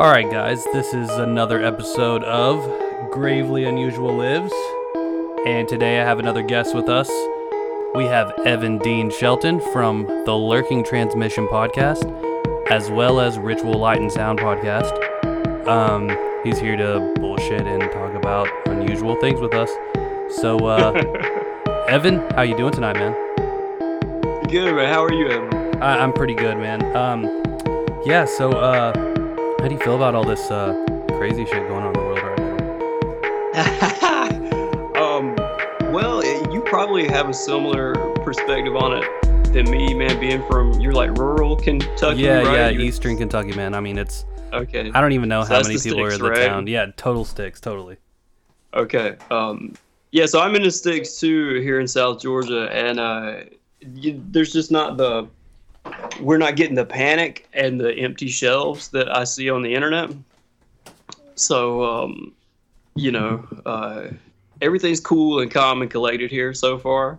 All right, guys, this is another episode of Gravely Unusual Lives. And today I have another guest with us. We have Evan Dean Shelton from the Lurking Transmission podcast, as well as Ritual Light and Sound podcast. Um, he's here to bullshit and talk about unusual things with us. So, uh, Evan, how you doing tonight, man? Good, man. How are you, Evan? I- I'm pretty good, man. Um, yeah. So, uh, how do you feel about all this uh, crazy shit going on in the world right now? um, well, you probably have a similar perspective on it than me, man. Being from you're like rural Kentucky, yeah, right? yeah, You're- Eastern Kentucky, man. I mean, it's Okay. I don't even know So how many people are in the right? town. Yeah, total sticks, totally. Okay. Um, yeah, so I'm in the sticks too here in South Georgia, and uh, you, there's just not the we're not getting the panic and the empty shelves that I see on the internet. So, um, you know, uh, everything's cool and calm and collected here so far.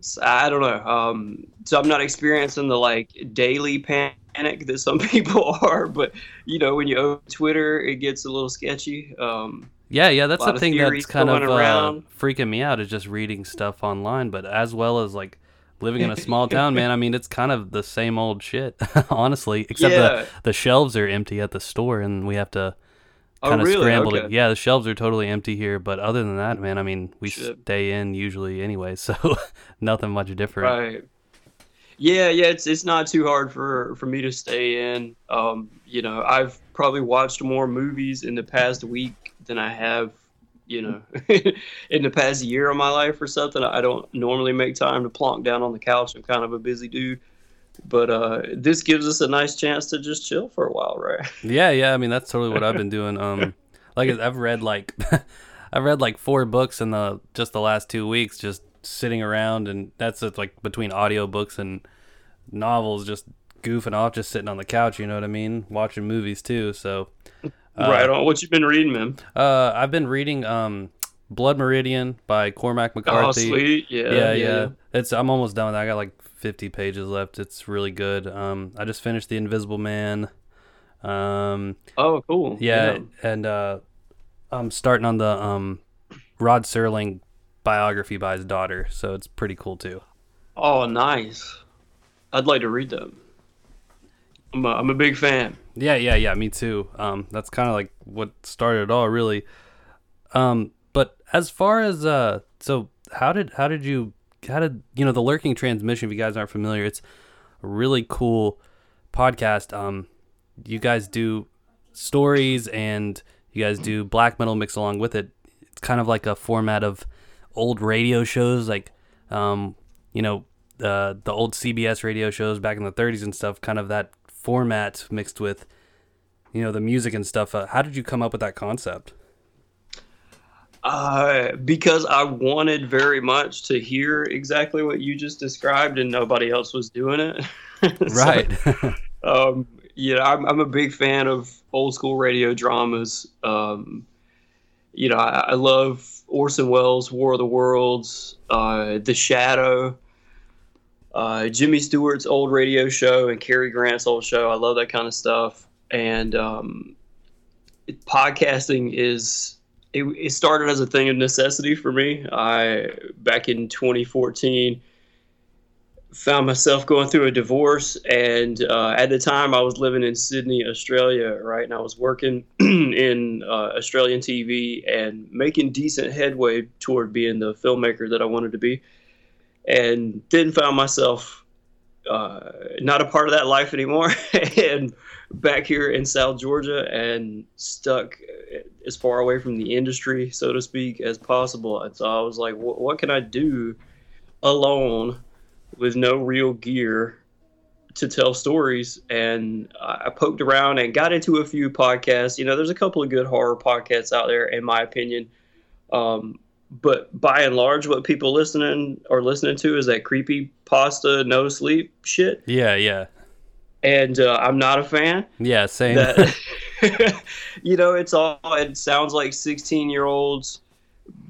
So, I don't know. Um, so I'm not experiencing the like daily panic that some people are, but you know, when you open Twitter, it gets a little sketchy. Um, Yeah, yeah, that's the thing that's kind of uh, freaking me out is just reading stuff online, but as well as like living in a small town, man. I mean, it's kind of the same old shit, honestly. Except Yeah. the the shelves are empty at the store, and we have to Oh, kind of really? scramble to. Yeah, the shelves are totally empty here, but other than that, man, I mean, we Shit. stay in usually anyway, so nothing much different. Right. Yeah, yeah, it's it's not too hard for for me to stay in. Um, you know, I've probably watched more movies in the past week than I have, you know, in the past year of my life or something. I don't normally make time to plonk down on the couch. I'm kind of a busy dude. But uh, this gives us a nice chance to just chill for a while, right? Yeah, yeah. I mean, that's totally what I've been doing. Um, like I've read like I've read like four books in the just the last two weeks, just sitting around, and that's it, like between audiobooks and novels, just goofing off, just sitting on the couch. You know what I mean? Watching movies too. So, right on. What you been reading, man? uh, I've been reading um, Blood Meridian by Cormac McCarthy. Oh, McCarthy. sweet. Yeah, yeah, yeah, It's I'm almost done with that. I got like 50 pages left. It's really good. Um, I just finished The Invisible Man. Um, Oh, cool. yeah, and uh, I'm starting on the um, Rod Serling biography by his daughter, so it's pretty cool too. Oh, nice. I'd like to read them. I'm a, I'm a big fan. Yeah, yeah, yeah. Me too. Um, that's kind of like what started it all, really. Um, but as far as uh, so how did how did you how did you know the lurking transmission? If you guys aren't familiar, it's a really cool podcast. Um, you guys do stories and you guys do black metal mix along with it. It's kind of like a format of old radio shows, like um, you know, uh, the old CBS radio shows back in the 30s and stuff. Kind of that format mixed with you know the music and stuff. Uh, how did you come up with that concept? Uh, because I wanted very much to hear exactly what you just described, and nobody else was doing it. So, Right. um, yeah, I'm, I'm a big fan of old school radio dramas. Um, you know, I, I love Orson Welles' War of the Worlds, uh, The Shadow, uh, Jimmy Stewart's old radio show, and Cary Grant's old show. I love that kind of stuff. And um, it- podcasting is it, it started as a thing of necessity for me. I back in 2014 found myself going through a divorce and uh, at the time i was living in sydney australia right and i was working in uh, australian tv and making decent headway toward being the filmmaker that i wanted to be and then found myself uh, not a part of that life anymore and back here in south georgia and stuck as far away from the industry so to speak as possible and so i was like what can i do alone with no real gear to tell stories and I I poked around and got into a few podcasts. You know, there's a couple of good horror podcasts out there, in my opinion. Um, but by and large, what people listening are listening to is that creepy pasta, no sleep shit. yeah, yeah, And uh, I'm not a fan. yeah. Same. That you know, it's all. It sounds like 16 year olds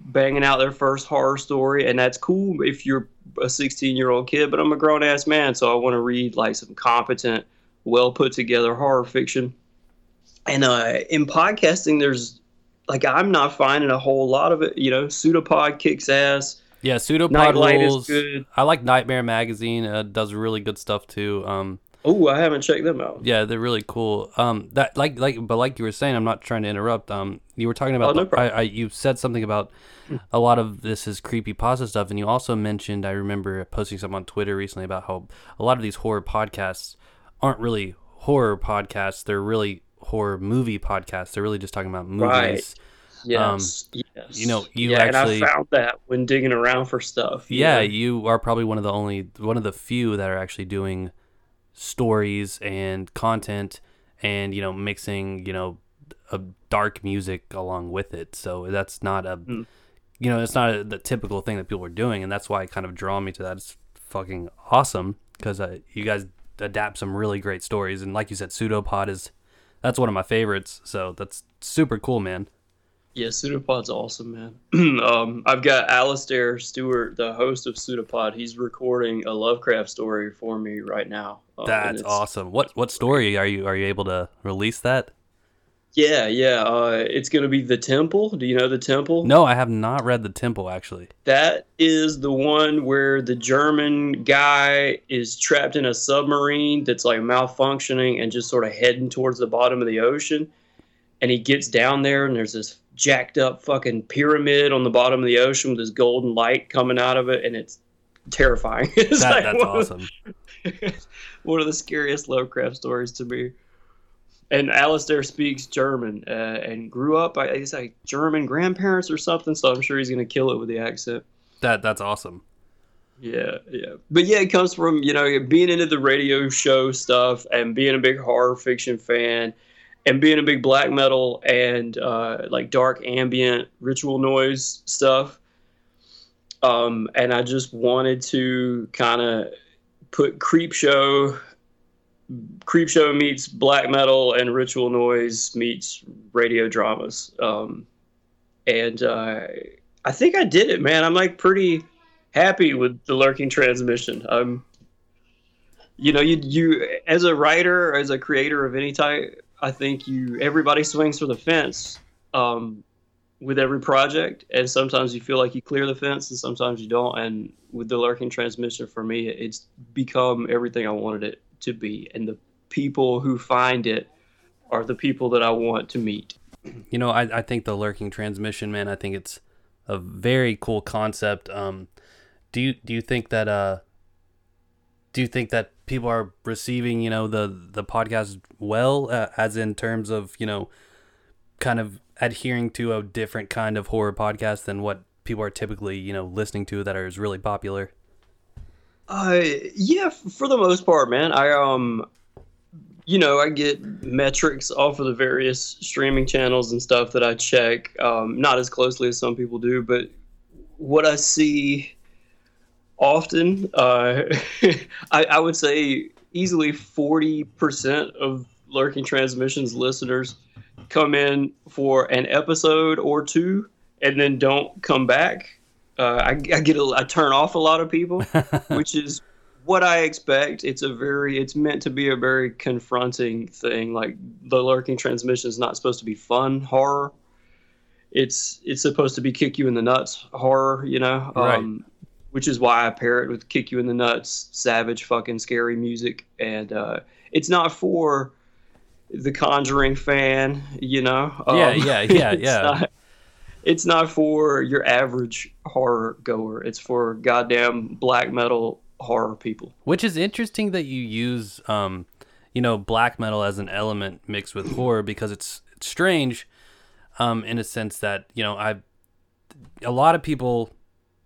banging out their first horror story, and that's cool if you're a 16 year old kid. But I'm a grown ass man, so I want to read like some competent, well put together horror fiction. and uh, in podcasting, there's like I'm not finding a whole lot of it. You know, Pseudopod kicks ass. Yeah, Pseudopod Nightlight is rules. good. I like Nightmare Magazine. Uh, does really good stuff too. Um, Oh, I haven't checked them out. yeah, they're really cool. Um, that like like, but like you were saying, I'm not trying to interrupt. Um, you were talking about Oh, no. I, I you said something about a lot of this is creepy pasta stuff, and you also mentioned I remember posting something on Twitter recently about how a lot of these horror podcasts aren't really horror podcasts. They're really horror movie podcast. They're really just talking about movies. Right. Yes, yes. Um, you know, you yeah, actually- and I found that when digging around for stuff. Yeah, you are probably one of the only one of the few that are actually doing stories and content and you know mixing you know a dark music along with it. So that's not a Mm. you know it's not a, the typical thing that people are doing, and that's why it kind of draw me to that. It's fucking awesome because uh, you guys adapt some really great stories, and like you said, Pseudopod is that's one of my favorites. So that's super cool, man. Yeah, Pseudopod's awesome, man. um, I've got Alasdair Stuart, the host of Pseudopod. He's recording a Lovecraft story for me right now. Um, That's awesome. What what story are you are you able to release that? Yeah, yeah. Uh, it's gonna be the Temple. Do you know the Temple? No, I have not read the Temple actually. That is the one where the German guy is trapped in a submarine that's like malfunctioning and just sort of heading towards the bottom of the ocean. And he gets down there and there's this jacked up fucking pyramid on the bottom of the ocean with this golden light coming out of it and it's terrifying. It's That, like that's one of- awesome. one of the scariest Lovecraft stories to me. And Alasdair speaks German uh, and grew up, I guess, like German grandparents or something. So I'm sure he's going to kill it with the accent. That that's awesome. Yeah, yeah. But yeah, it comes from, you know, being into the radio show stuff and being a big horror fiction fan and being a big black metal and uh, like dark ambient ritual noise stuff. Um, and I just wanted to kind of put creep show creep show meets black metal and ritual noise meets radio dramas. Um, and uh, i think i did it man. I'm like pretty happy with the lurking transmission. Um, you know you you as a writer as a creator of any type i think you everybody swings for the fence um, with every project. And sometimes you feel like you clear the fence and sometimes you don't. And with the lurking transmission for me it's become everything i wanted it to be and the people who find it are the people that i want to meet You know, I, I think the lurking transmission, man, I think it's a very cool concept. Um, do you do you think that uh, do you think that people are receiving you know the the podcast well, uh, as in terms of you know, kind of adhering to a different kind of horror podcast than what people are typically you know listening to that is really popular. Uh, yeah, for the most part, man. I um, you know, I get metrics off of the various streaming channels and stuff that I check. Um, not as closely as some people do, but what I see often, uh, I, I would say easily forty percent of Lurking Transmissions listeners come in for an episode or two and then don't come back. Uh, I, I get a, I turn off a lot of people which is what I expect. It's a very, it's meant to be a very confronting thing. Like the lurking transmission is not supposed to be fun horror. It's it's supposed to be kick you in the nuts horror, you know. Right. Um, which is why I pair it with kick you in the nuts, savage, fucking scary music, and uh, it's not for the Conjuring fan, you know. Yeah, Um, yeah, yeah, it's yeah. It's not for your average horror goer. It's for goddamn black metal horror people. Which is interesting that you use, um, you know, black metal as an element mixed with horror because it's, it's strange, um, in a sense that you know I, a lot of people,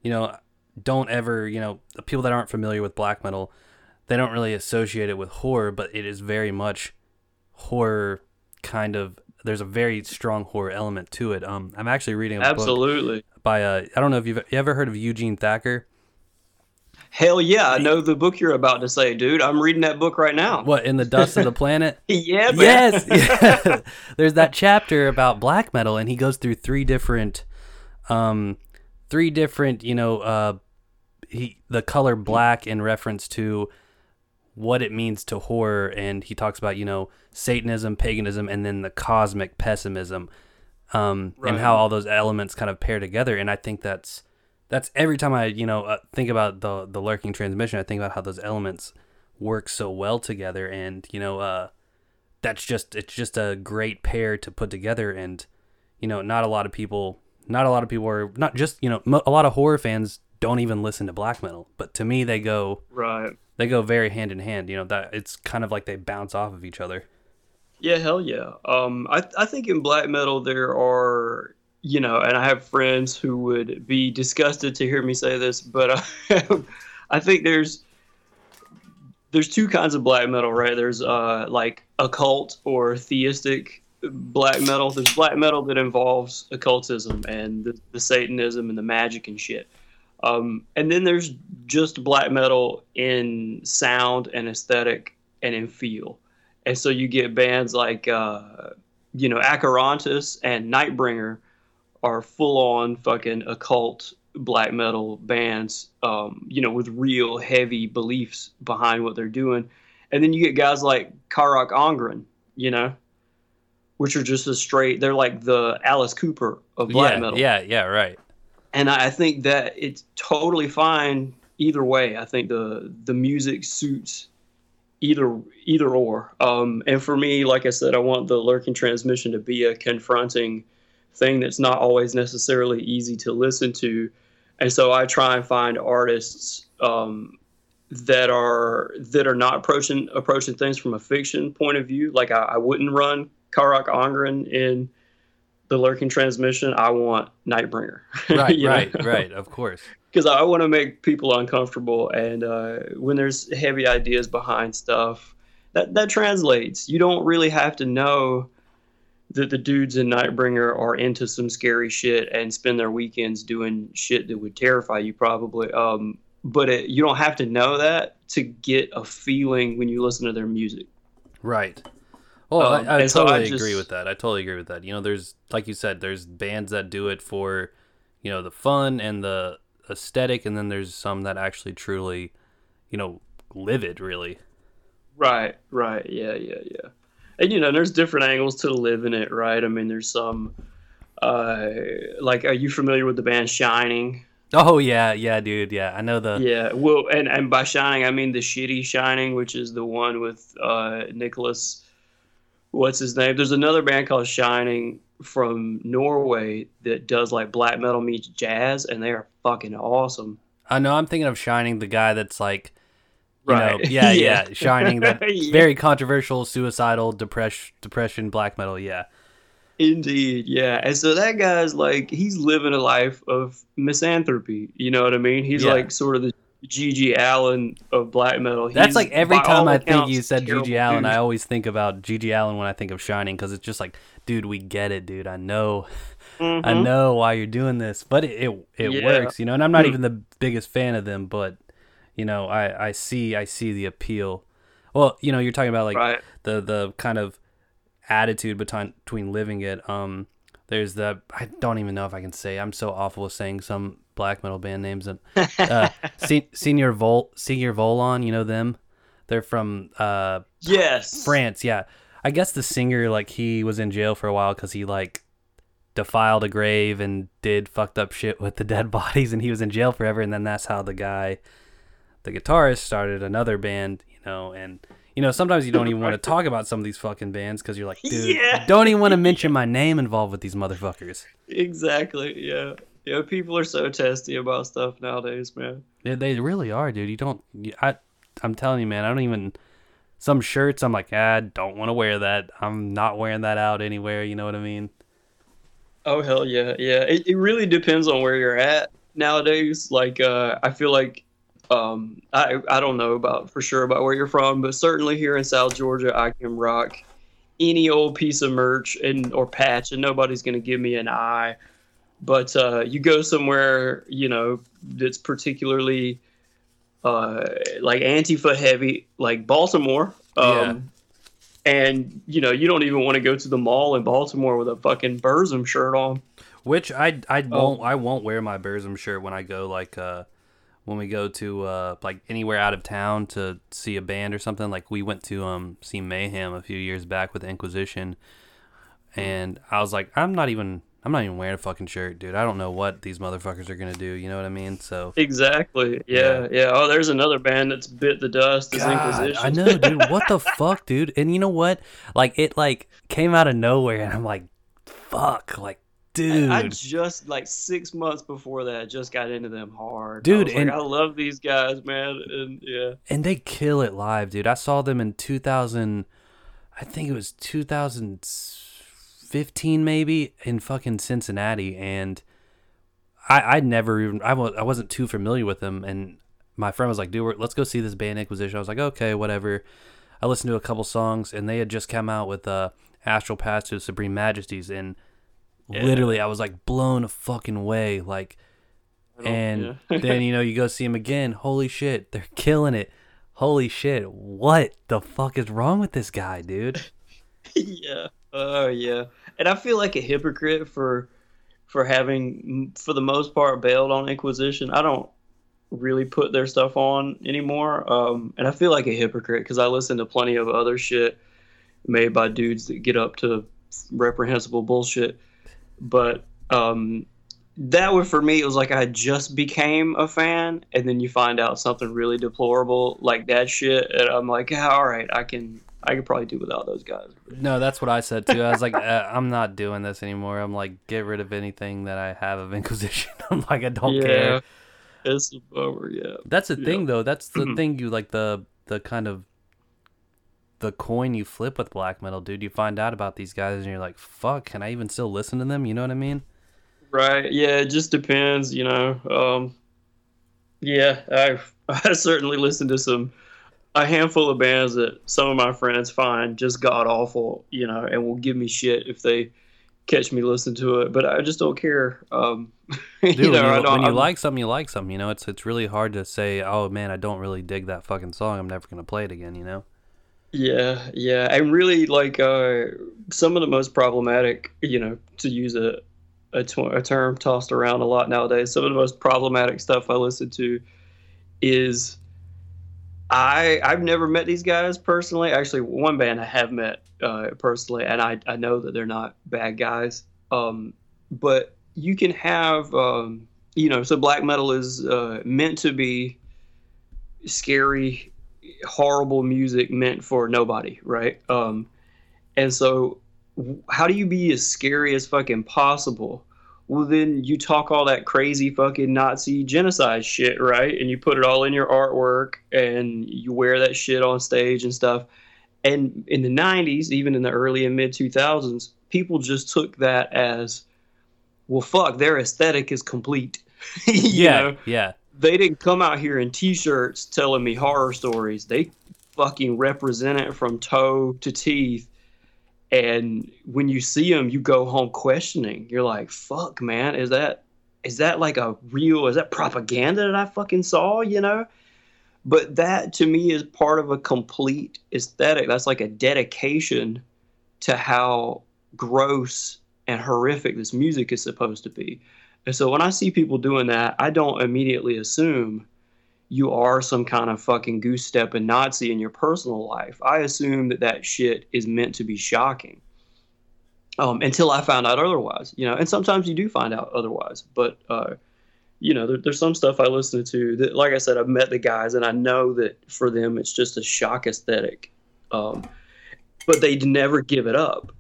you know, don't ever, you know, people that aren't familiar with black metal, they don't really associate it with horror, but it is very much horror kind of. There's a very strong horror element to it. Um, I'm actually reading a book Absolutely. by uh, I don't know if you've you ever heard of Eugene Thacker. Hell yeah, I know the book you're about to say, dude. I'm reading that book right now. What in the dust of the planet? Yeah, man. yes, there's that chapter about black metal and he goes through three different um three different you know uh he the color black in reference to what it means to horror and he talks about you know satanism paganism and then the cosmic pessimism um, Right. and how all those elements kind of pair together and i think that's that's every time i you know uh, think about the the lurking transmission i think about how those elements work so well together and you know uh that's just it's just a great pair to put together and you know not a lot of people not a lot of people are not just you know mo- a lot of horror fans don't even listen to black metal but to me they go Right. They go very hand in hand you know that it's kind of like they bounce off of each other Yeah, hell yeah. Um, I I think in black metal there are you know, and I have friends who would be disgusted to hear me say this, but uh, I think there's there's two kinds of black metal, right? There's uh like occult or theistic black metal. There's black metal that involves occultism and the, the Satanism and the magic and shit. Um, and then there's just black metal in sound and aesthetic and in feel. And so you get bands like, uh, you know, Acherontas and Nightbringer are full on fucking occult black metal bands, um, you know, with real heavy beliefs behind what they're doing. And then you get guys like Carach Angren, you know, which are just a straight, they're like the Alice Cooper of black yeah metal yeah yeah right and I think that it's totally fine either way. I think the the music suits either either or. Um, and for me, like I said, I want the lurking transmission to be a confronting thing that's not always necessarily easy to listen to. And so I try and find artists um, that are that are not approaching approaching things from a fiction point of view. Like I, I wouldn't run Carach Angren in the lurking transmission. I want Nightbringer. right You know? right right of course because I want to make people uncomfortable. And uh, when there's heavy ideas behind stuff, that that translates. You don't really have to know that the dudes in Nightbringer are into some scary shit and spend their weekends doing shit that would terrify you, probably. Um, but it, you don't have to know that to get a feeling when you listen to their music. Right. Well, Um, I, I and so I totally just- agree with that. I totally agree with that. You know, there's like you said, there's bands that do it for, you know, the fun and the aesthetic, and then there's some that actually truly, you know, live it really. Right, right, yeah, yeah, yeah. And you know, there's different angles to live in it, right? I mean, there's some, uh, like, are you familiar with the band Shining? Oh yeah, yeah, dude, yeah. I know the. Yeah, well, and and by Shining, I mean the shitty Shining, which is the one with uh Nicholas. What's his name? There's another band called Shining from Norway that does like black metal meets jazz, and they are fucking awesome. I know. I'm thinking of Shining, the guy that's like, you know, Right. yeah, Yeah. yeah, Shining, that Yeah. very controversial, suicidal, depression, depression, black metal. Yeah, Indeed, yeah. And so that guy's like he's living a life of misanthropy. You know what I mean? He's Yeah. like sort of the G.G. Allen of black metal. that's like every time I think you said G.G. Allen, dude. I always think about G.G. Allen when I think of Shining because it's just like, dude, we get it, dude. I know. I Mhm. know why you're doing this, but it it, it Yeah. works, you know. And I'm not Hmm. even the biggest fan of them, but you know, I I see I see the appeal. Well, you know, you're talking about like right. the the kind of attitude between between living it. Um, there's the I don't even know if I can say. I'm so awful with saying some black metal band names. And uh, Se- Senior Vol Senior Volon, you know them. They're from uh Yes. France, yeah. I guess the singer, like, he was in jail for a while because he, like, defiled a grave and did fucked up shit with the dead bodies, and he was in jail forever. And then that's how the guy, the guitarist, started another band, you know. And, you know, sometimes you don't even want to talk about some of these fucking bands because you're like, dude, Yeah. don't even want to mention my name involved with these motherfuckers. Exactly. Yeah. Yeah. People are so testy about stuff nowadays, man. They, they really are, dude. You don't, I, I'm telling you, man, I don't even. Some shirts, I'm like, ah, I don't want to wear that. I'm not wearing that out anywhere. You know what I mean? Oh hell yeah, yeah. It, it really depends on where you're at nowadays. Like uh, I feel like um, I I don't know about for sure about where you're from, but certainly here in South Georgia, I can rock any old piece of merch and or patch, and nobody's gonna give me an eye. But uh, you go somewhere, you know, that's particularly uh, like Antifa heavy, like Baltimore. Um, And you know you don't even want to go to the mall in Baltimore with a fucking Burzum shirt on. Which I I Oh. won't I won't wear my Burzum shirt when I go like uh when we go to uh, like anywhere out of town to see a band or something. Like we went to um, see Mayhem a few years back with Inquisition, and I was like, I'm not even I'm not even wearing a fucking shirt, dude. I don't know what these motherfuckers are gonna do. You know what I mean? So exactly, yeah, yeah. yeah. Oh, there's another band that's bit the dust. Is Inquisition. I know, dude. What the fuck, dude? And you know what? Like it, like came out of nowhere, and I'm like, fuck, like. Dude, I, just like six months before that, just got into them hard, dude. I and like, I love these guys, man, and yeah, and they kill it live, dude. I saw them in 2000, I think it was 2000 15 maybe in fucking Cincinnati and I I never even I, was, I wasn't too familiar with them and my friend was like dude let's go see this band Inquisition. I was like okay whatever. I listened to a couple songs and they had just come out with uh Astral Path to Supreme Majesties and yeah. literally I was like blown a fucking away like and yeah. then you know you go see them again holy shit they're killing it. Holy shit what the fuck is wrong with this guy dude? Yeah. Oh yeah and I feel like a hypocrite for for having, for the most part, bailed on Inquisition. I don't really put their stuff on anymore, um, and I feel like a hypocrite because I listen to plenty of other shit made by dudes that get up to reprehensible bullshit. But um, that was for me. It was like I just became a fan, and then you find out something really deplorable like that shit, and I'm like, yeah, all right, I can I could probably do without those guys. No, that's what I said too. I was like, uh, I'm not doing this anymore. I'm like, get rid of anything that I have of Inquisition. I'm like, I don't yeah, care. It's a bummer, yeah. That's the yeah. thing, though. That's the thing. You like the the kind of the coin you flip with black metal, dude. You find out about these guys, and you're like, fuck, can I even still listen to them? You know what I mean? Right. Yeah. It just depends. You know. Um. Yeah, I I certainly listened to some a handful of bands that some of my friends find just god awful, you know, and will give me shit if they catch me listening to it. But I just don't care. Um, Dude, you know, when you, when you like something, you like something. You know, it's it's really hard to say, oh man, I don't really dig that fucking song. I'm never gonna play it again. You know. Yeah, yeah, and really like uh, some of the most problematic, you know, to use a a, term tossed around a lot nowadays. Some of the most problematic stuff I listen to is I I've never met these guys personally. Actually, one band I have met uh, personally, and I I know that they're not bad guys. Um, but you can have um, you know, so black metal is uh, meant to be scary, horrible music meant for nobody, right? Um, and so, how do you be as scary as fucking possible? well then you talk all that crazy fucking Nazi genocide shit, right? And you put it all in your artwork and you wear that shit on stage and stuff. And in the 90s, even in the early and mid 2000s, people just took that as well fuck, their aesthetic is complete. yeah, know? yeah. They didn't come out here in t-shirts telling me horror stories. They fucking represent it from toe to teeth and when you see them you go home questioning. You're like fuck man is that is that like a real is that propaganda that i fucking saw you know? But that to me is part of a complete aesthetic. That's like a dedication to how gross and horrific this music is supposed to be. And so when i see people doing that i don't immediately assume you are some kind of fucking goose stepping Nazi in your personal life. I assume that that shit is meant to be shocking. Um, until I found out otherwise, you know, and sometimes you do find out otherwise, but, uh, you know, there, there's some stuff I listen to that, like I said, I've met the guys and I know that for them it's just a shock aesthetic. Um, but they never give it up.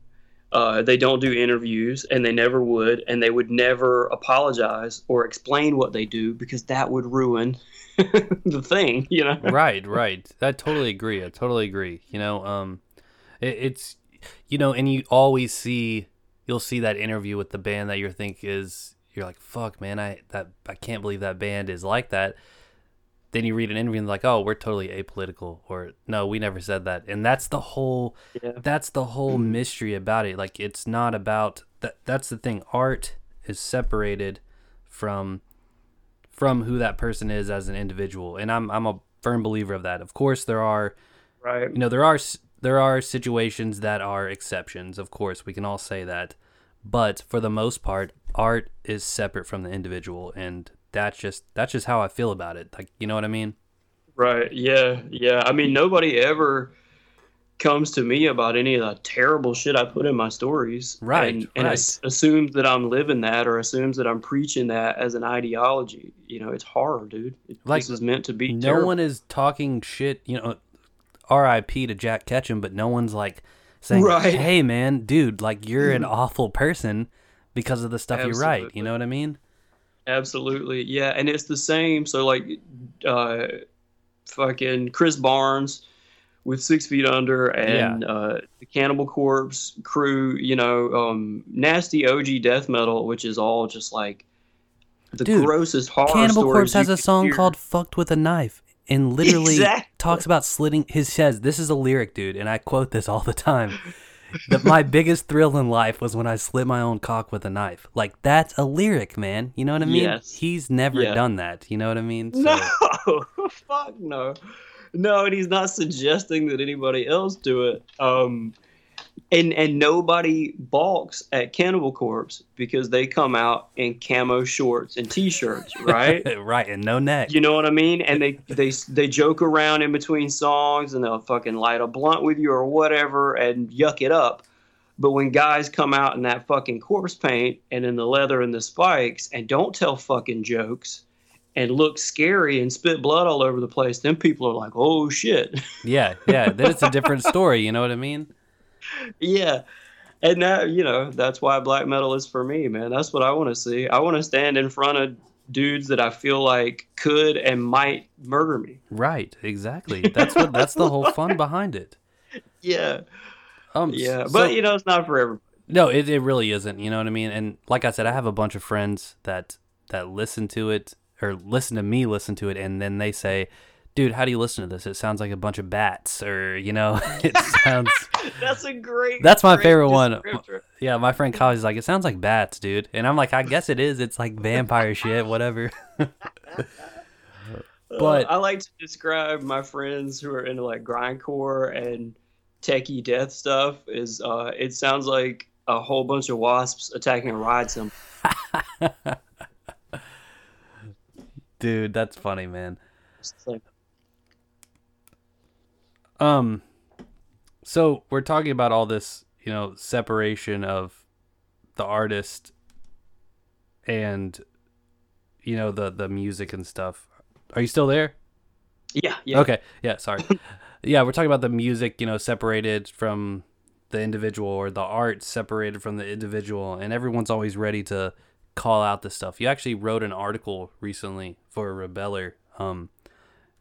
Uh, they don't do interviews and they never would, and they would never apologize or explain what they do because that would ruin the thing, you know. right, right. I totally agree. I totally agree. You know, um, it, it's you know, and you always see you'll see that interview with the band that you think is you're like, fuck, man, I that I can't believe that band is like that. Then you read an interview and like, oh, we're totally apolitical, or no, we never said that, and that's the whole yeah. that's the whole mystery about it. Like, it's not about that. That's the thing. Art is separated from from who that person is as an individual, and I'm I'm a firm believer of that. Of course, there are, right? You know, there are there are situations that are exceptions. Of course, we can all say that, but for the most part, art is separate from the individual, and that's just that's just how I feel about it. Like, you know what I mean? Right. Yeah. Yeah. I mean, nobody ever comes to me about any of the terrible shit I put in my stories. Right, And, and right. as- assumes that I'm living that or assumes that I'm preaching that as an ideology. You know, it's horror, dude. It, Like, this is meant to be no terrible. one is talking shit, you know, R.I.P. to Jack Ketchum, but no one's like saying, Right. "Hey, man, dude, like you're an awful person because of the stuff you write." You know what I mean? Absolutely. Yeah. And it's the same. So, like, uh, fucking Chris Barnes with Six Feet Under and uh, the Cannibal Corpse crew, you know, um, Nasty OG Death Metal, which is all just like the Dude, grossest horror Cannibal Corpse has a song hear. called "Fucked with a Knife." And literally Exactly. talks about slitting his says this is a lyric dude and I quote this all the time that my biggest thrill in life was when I slit my own cock with a knife. Like that's a lyric, man. You know what I mean? Yes. He's never Yeah. done that. You know what I mean? So- No, fuck no, no, and he's not suggesting that anybody else do it. Um, and and nobody balks at Cannibal Corpse because they come out in camo shorts and t-shirts, right? right, and no neck. you know what I mean? And they they they joke around in between songs, and they'll fucking light a blunt with you or whatever, and yuck it up. But when guys come out in that fucking corpse paint and in the leather and the spikes and don't tell fucking jokes and look scary and spit blood all over the place, then people are like, "Oh shit." Yeah, yeah. Then it's a different story. You know what I mean? yeah. And that, you know, that's why black metal is for me, man. That's what I want to see. I want to stand in front of dudes that I feel like could and might murder me. Right, exactly. That's what. That's the whole fun behind it. Yeah. Um, Yeah. so- But, you know, it's not for everybody. No, it, it really isn't. You know what I mean? And like I said, I have a bunch of friends that that listen to it or listen to me listen to it, and then they say, "Dude, how do you listen to this? It sounds like a bunch of bats," or you know, it sounds. That's a great. That's my great favorite one. Yeah, my friend is like, "It sounds like bats, dude," and I'm like, "I guess it is. It's like vampire shit, whatever." But- Uh, I like to describe my friends who are into like grindcore and techie death stuff. Is uh, it sounds like a whole bunch of wasps attacking a ride cymbal. Dude, that's funny, man. Like, Um, so we're talking about all this, you know, separation of the artist and you know the the music and stuff. Are you still there? yeah, yeah. Okay, yeah, sorry. yeah, we're talking about the music, you know, separated from the individual or the art separated from the individual, and everyone's always ready to call out this stuff. You actually wrote an article recently for Rebeller, um,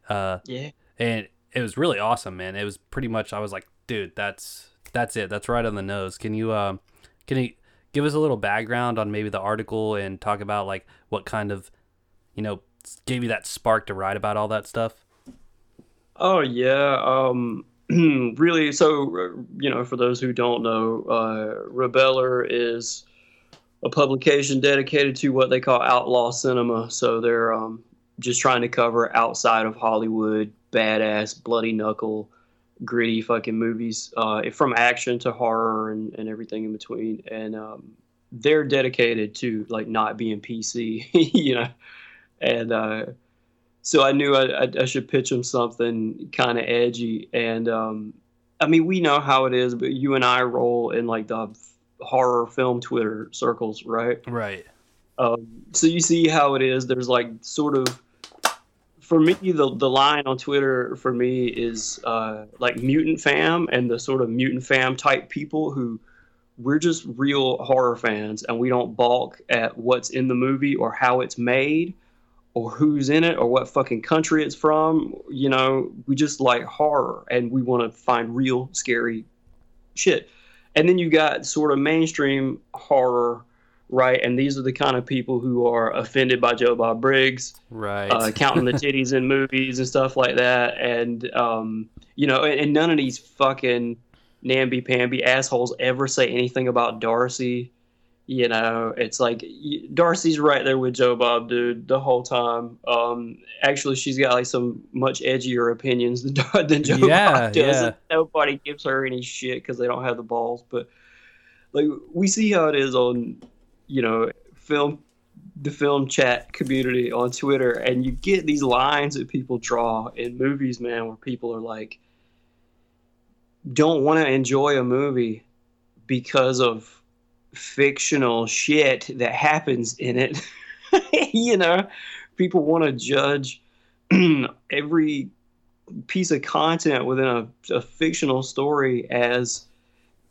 uh, Yeah. and it was really awesome, man. It was pretty much I was like, dude, that's that's it. That's right on the nose. Can you um, can you give us a little background on maybe the article and talk about like what kind of, you know, gave you that spark to write about all that stuff? Oh yeah. Um, really. So uh, you know, for those who don't know, uh, Rebeller is a publication dedicated to what they call outlaw cinema. So they're um, just trying to cover outside of Hollywood, badass, bloody knuckle, gritty fucking movies, uh, from action to horror and, and everything in between. And um, they're dedicated to like not being PC, you know, and. Uh, so I knew I, I, I should pitch them something kind of edgy. And um, I mean, we know how it is, but you and I roll in like the horror film Twitter circles, right? Right. Um, so you see how it is. There's like sort of, for me, the the line on Twitter for me is uh, like mutant fam and the sort of mutant fam type people who we're just real horror fans and we don't balk at what's in the movie or how it's made or who's in it or what fucking country it's from. You know, we just like horror and we want to find real scary shit. And then you got sort of mainstream horror, right? And these are the kind of people who are offended by Joe Bob Briggs, Right. uh, counting the titties in movies and stuff like that. And, um, you know, and, and none of these fucking namby pamby assholes ever say anything about Darcy. You know, it's like Darcy's right there with Joe Bob, dude, the whole time. Um, actually, she's got like some much edgier opinions than, than Joe Yeah, Bob does. yeah. Nobody gives her any shit because they don't have the balls. But like, we see how it is on, you know, film the film chat community on Twitter, and you get these lines that people draw in movies, man, where people are like, don't want to enjoy a movie because of fictional shit that happens in it. you know, people want to judge every piece of content within a, a fictional story as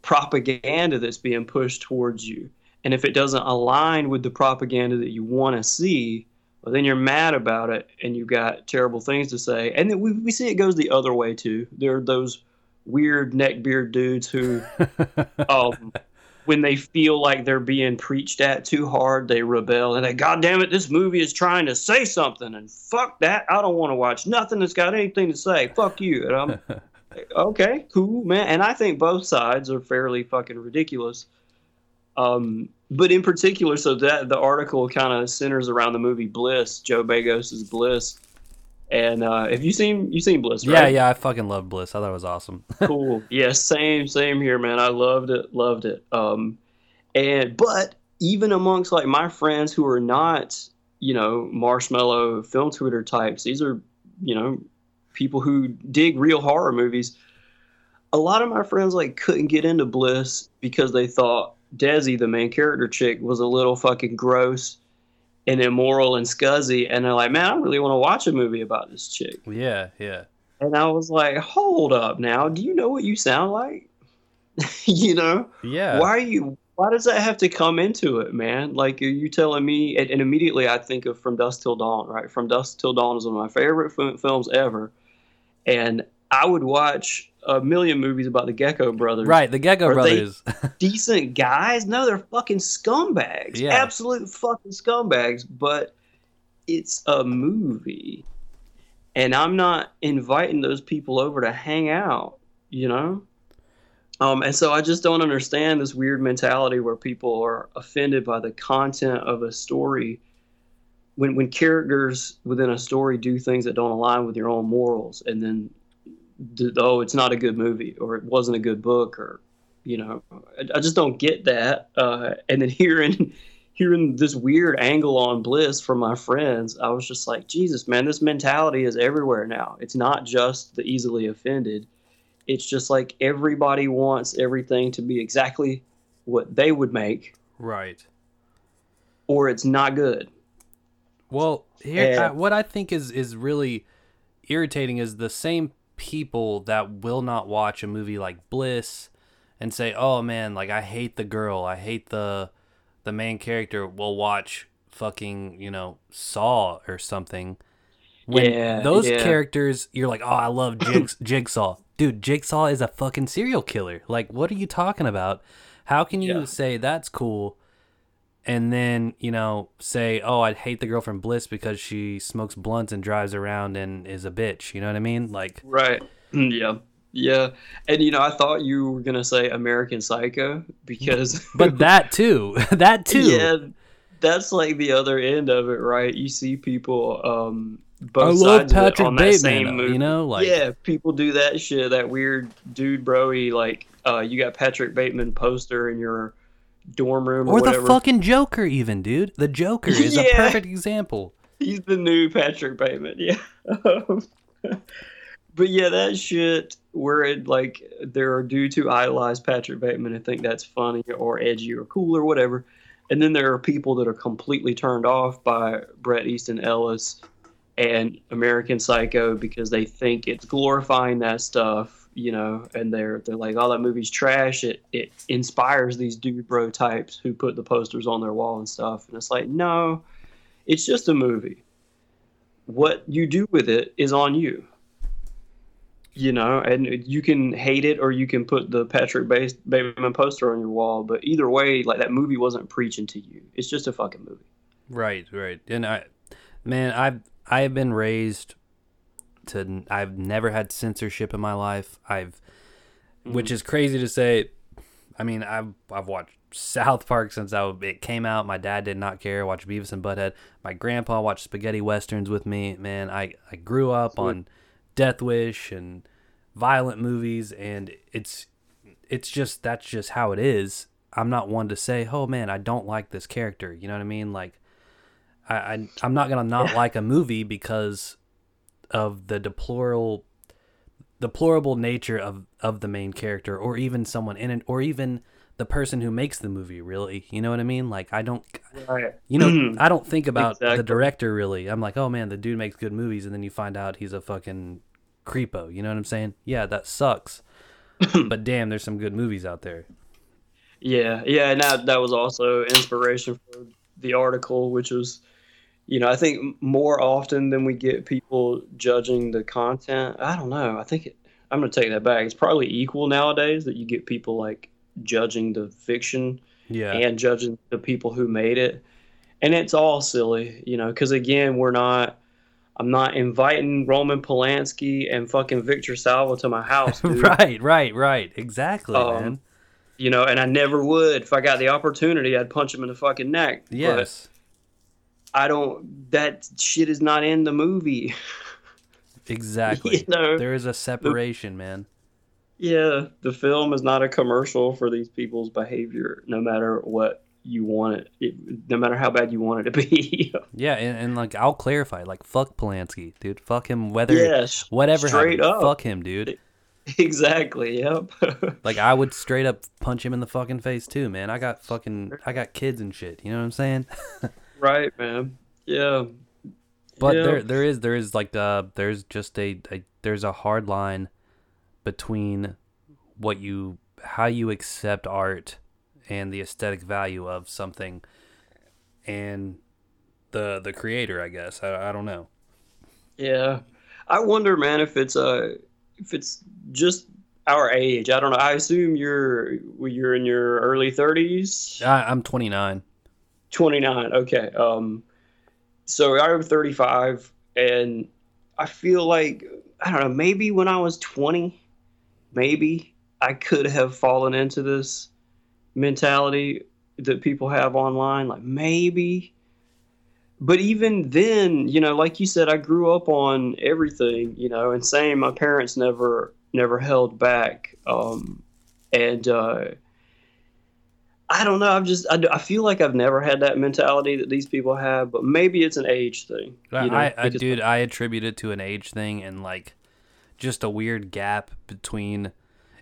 propaganda that's being pushed towards you. And if it doesn't align with the propaganda that you want to see, well, then you're mad about it and you've got terrible things to say. And then we, we see it goes the other way too. There are those weird neckbeard dudes who, um, when they feel like they're being preached at too hard, they rebel and they, God damn it, this movie is trying to say something and fuck that. I don't want to watch nothing that's got anything to say. Fuck you. And I'm okay, cool, man. And I think both sides are fairly fucking ridiculous. Um, but in particular, so that the article kind of centers around the movie Bliss, Joe Begos's Bliss. And uh, have you seen you seen Bliss? Right? Yeah, yeah, I fucking love Bliss. I thought it was awesome. cool. Yeah, same, same here, man. I loved it, loved it. Um, and but even amongst like my friends who are not, you know, marshmallow film Twitter types, these are, you know, people who dig real horror movies. A lot of my friends like couldn't get into Bliss because they thought Dezzy, the main character chick, was a little fucking gross and immoral and scuzzy. And they're like, man, I really want to watch a movie about this chick. Yeah, yeah. And I was like, hold up now. Do you know what you sound like? you know? Yeah. Why are you, why does that have to come into it, man? Like, are you telling me? And, and immediately I think of From Dusk Till Dawn, right? From Dusk Till Dawn is one of my favorite f- films ever. And I would watch a million movies about the Gecko brothers. Right, the Gecko Are brothers. decent guys? No, they're fucking scumbags. Yeah. Absolute fucking scumbags. But it's a movie. And I'm not inviting those people over to hang out, you know? Um, and so I just don't understand this weird mentality where people are offended by the content of a story when when characters within a story do things that don't align with your own morals and then oh, it's not a good movie or it wasn't a good book or you know, I, I just don't get that. Uh, and then hearing hearing this weird angle on Bliss from my friends, I was just like, Jesus, man, this mentality is everywhere now. It's not just the easily offended. It's just like everybody wants everything to be exactly what they would make, right. or it's not good. Well, here, And- uh, what I think is is really irritating is the same people that will not watch a movie like Bliss and say, "Oh man, like I hate the girl, I hate the the main character." Will watch fucking you know Saw or something. When Yeah, those yeah. characters, you're like, "Oh, I love Jigs- Jigsaw." Dude, Jigsaw is a fucking serial killer. Like, what are you talking about? How can you Yeah. say that's cool and then you know say oh I'd hate the girl from bliss because she smokes blunts and drives around and is a bitch you know what i mean like Right. Yeah. Yeah. And you know, I thought you were gonna say American Psycho because but that too that too yeah, that's like the other end of it, right? You see people um both I love sides of it Patrick on that Bateman, same movie. you know, like- yeah, people do that shit. That weird dude, broy. Like, uh, you got Patrick Bateman poster in your dorm room or, or the fucking joker even dude the joker is a perfect example He's the new Patrick Bateman. Yeah. but yeah, that shit where it like there are due to idolize Patrick Bateman and think that's funny or edgy or cool or whatever. And then there are people that are completely turned off by Bret Easton Ellis and American Psycho because they think it's glorifying that stuff, you know, and they're they're like, Oh, that movie's trash. It it inspires these dude bro types who put the posters on their wall and stuff. And it's like, no, it's just a movie. What you do with it is on you. You know, and you can hate it or you can put the Patrick Bateman poster on your wall. But either way, like that movie wasn't preaching to you. It's just a fucking movie. right right and i man i've i've been raised to i've never had censorship in my life. I've which mm. is crazy to say. I mean i've i've watched south park since I, it came out. My dad did not care. Watched beavis and butthead. My grandpa watched spaghetti westerns with me. Man i i grew up on death wish and violent movies and it's it's just that's just how it is. I'm not one to say oh man i don't like this character. You know what i mean? Like I, I I'm not gonna not like a movie because of the deplorable deplorable nature of of the main character or even someone in it or even the person who makes the movie really. You know what i mean? Like i don't Right. you know i don't think about the director really. I'm like oh man the dude makes good movies and then you find out he's a fucking creepo. You know what i'm saying? Yeah that sucks. But damn there's some good movies out there. Yeah, yeah, and that that was also inspiration for the article, which was, you know, I think more often than we get people judging the content. I don't know. I think it, I'm gonna take that back. It's probably equal nowadays that you get people like judging the fiction yeah and judging the people who made it, and it's all silly, you know, because again, we're not. I'm not inviting Roman Polanski and fucking Victor Salva to my house, dude. right right right exactly Um, man you know, and I never would. If I got the opportunity, I'd punch him in the fucking neck. But yes I don't. That shit is not in the movie. exactly you know, there is a separation man yeah, the film is not a commercial for these people's behavior, no matter what you want it, it no matter how bad you want it to be. Yeah, and, and like I'll clarify, like fuck Polanski, dude. Fuck him, whether yes, whatever. straight happened, up. fuck him, dude. exactly. Yep. Like I would straight up punch him in the fucking face too, man. I got fucking, I got kids and shit. You know what I'm saying? Right, man. Yeah. But Yeah. there, there is, there is like the, there's just a, a, there's a hard line between what you, how you accept art and the aesthetic value of something, and the the creator. I guess I, I don't know. Yeah, I wonder, man, if it's uh if it's just our age. I don't know. I assume you're you're in your early thirties. I, I'm 29. Twenty nine. Okay. Um, so I'm thirty five, and I feel like I don't know. Maybe when I was twenty, maybe I could have fallen into this mentality that people have online. Like maybe. But even then, you know, like you said, I grew up on everything, you know, and same, my parents never never held back. Um, and uh, I don't know. I've just I, I feel like I've never had that mentality that these people have, but maybe it's an age thing. I, you know, I, I dude, I attribute it to an age thing and like just a weird gap between,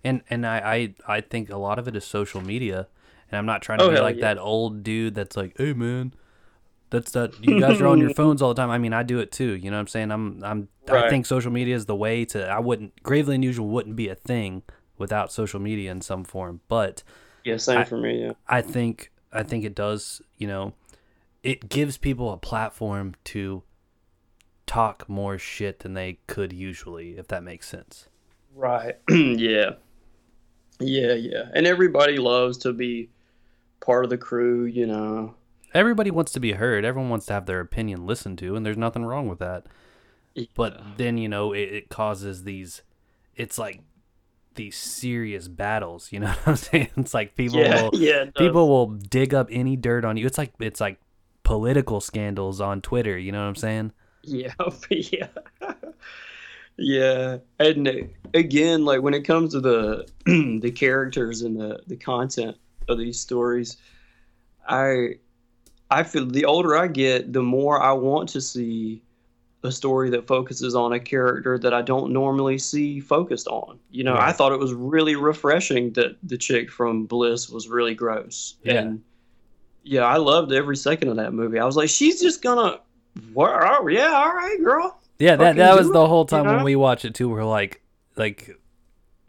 and and I I, I think a lot of it is social media, and I'm not trying to Oh, be like yeah. that old dude that's like, hey man, that's that you guys are on your phones all the time. I mean, I do it too. You know what I'm saying? I'm I'm I think social media is the way to. I wouldn't gravely unusual wouldn't be a thing without social media in some form, but. Yeah, same I- for me. Yeah, I think I think it does, you know, it gives people a platform to talk more shit than they could usually, if that makes sense. right. yeah, yeah, yeah. And everybody loves to be part of the crew, you know. Everybody wants to be heard. Everyone wants to have their opinion listened to, and there's nothing wrong with that. But then, you know, it, it causes these it's like these serious battles, you know what I'm saying? It's like people yeah, will yeah. people will dig up any dirt on you. It's like it's like political scandals on Twitter, you know what I'm saying? Yeah, yeah, yeah. And again, like when it comes to the the characters and the the content of these stories, I I feel the older I get, the more I want to see a story that focuses on a character that I don't normally see focused on. You know, I thought it was really refreshing that the chick from Bliss was really gross. Yeah. And yeah, I loved every second of that movie. I was like, she's just gonna, what, oh, yeah, all right, girl. Yeah, that that was the whole you time when we watch it too. We're like, like,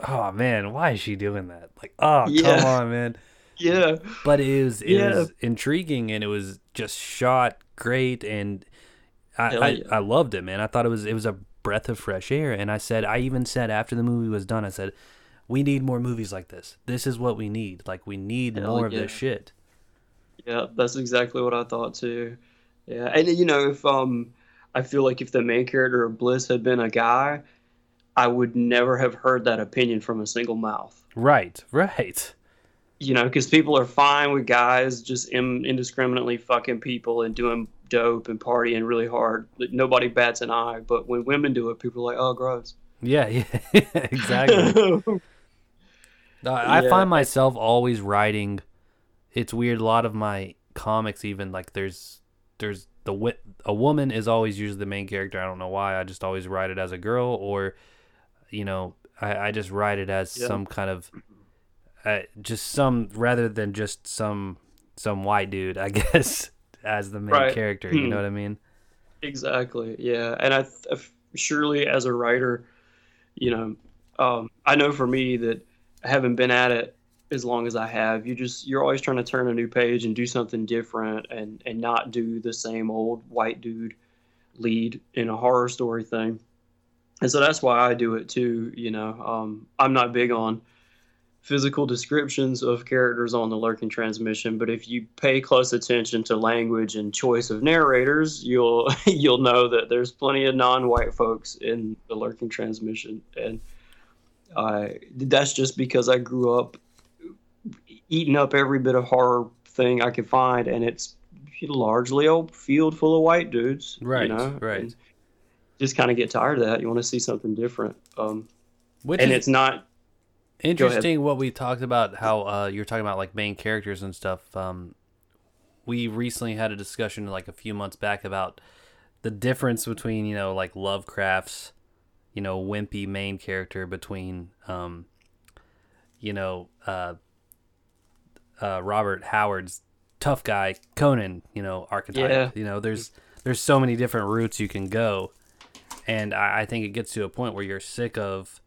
oh man, why is she doing that? Like, oh come on, man. Yeah, But it was it Yeah. was intriguing and it was just shot great and I, Hell I. I loved it, man. I thought it was it was a breath of fresh air. And I said, I even said after the movie was done, I said, we need more movies like this. This is what we need. Like we need Hell more of this shit. yeah, that's exactly what I thought too. Yeah, and you know, if um, I feel like if the main character of Bliss had been a guy, I would never have heard that opinion from a single mouth. Right, right. You know, because people are fine with guys just in, indiscriminately fucking people and doing dope and partying really hard. Nobody bats an eye. But when women do it, people are like, "Oh, gross." Yeah, yeah, exactly. I Yeah. find myself always writing. It's weird. A lot of my comics, even like there's there's the wi- a woman is always usually the main character. I don't know why. I just always write it as a girl, or you know, I, I just write it as Yeah. some kind of uh, just some rather than just some some white dude, I guess, as the main Right. character. You Hmm. know what I mean? Exactly. Yeah, and I if- surely as a writer, you know, um, I know for me that I haven't been at it as long as I have. You just you're always trying to turn a new page and do something different, and and not do the same old white dude lead in a horror story thing. And so that's why I do it too. You know, um, I'm not big on physical descriptions of characters on the lurking transmission but if you pay close attention to language and choice of narrators you'll you'll know that there's plenty of non-white folks in the lurking transmission. And I that's just because i grew up eating up every bit of horror thing i could find and it's largely a field full of white dudes Right, you know? right. and just kind of get tired of that. You want to see something different. Um, Which and is it's not interesting what we talked about how uh, you're talking about like main characters and stuff. Um, we recently had a discussion like a few months back about the difference between you know like lovecraft's you know wimpy main character between um, you know uh, uh, robert howard's tough guy conan you know archetype. Yeah. you know there's there's so many different routes you can go. And I, I think it gets to a point where you're sick of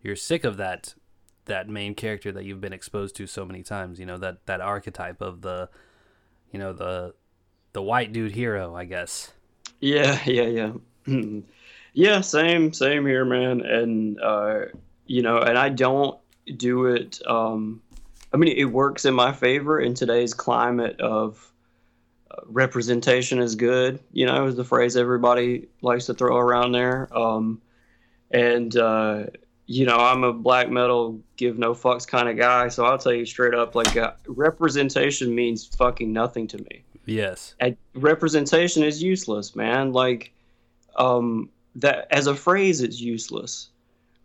you're sick of that that main character that you've been exposed to so many times you know that that archetype of the you know the the white dude hero i guess Yeah, yeah, yeah. yeah, same, same here, man. And uh, you know, and I don't do it. Um, I mean, it works in my favor in today's climate of uh, representation is good. You know, is the phrase everybody likes to throw around there. Um, and uh, you know, I'm a black metal give no fucks kind of guy, so I'll tell you straight up, like uh, representation means fucking nothing to me. Yes. And representation is useless man. Like um that as a phrase it's useless.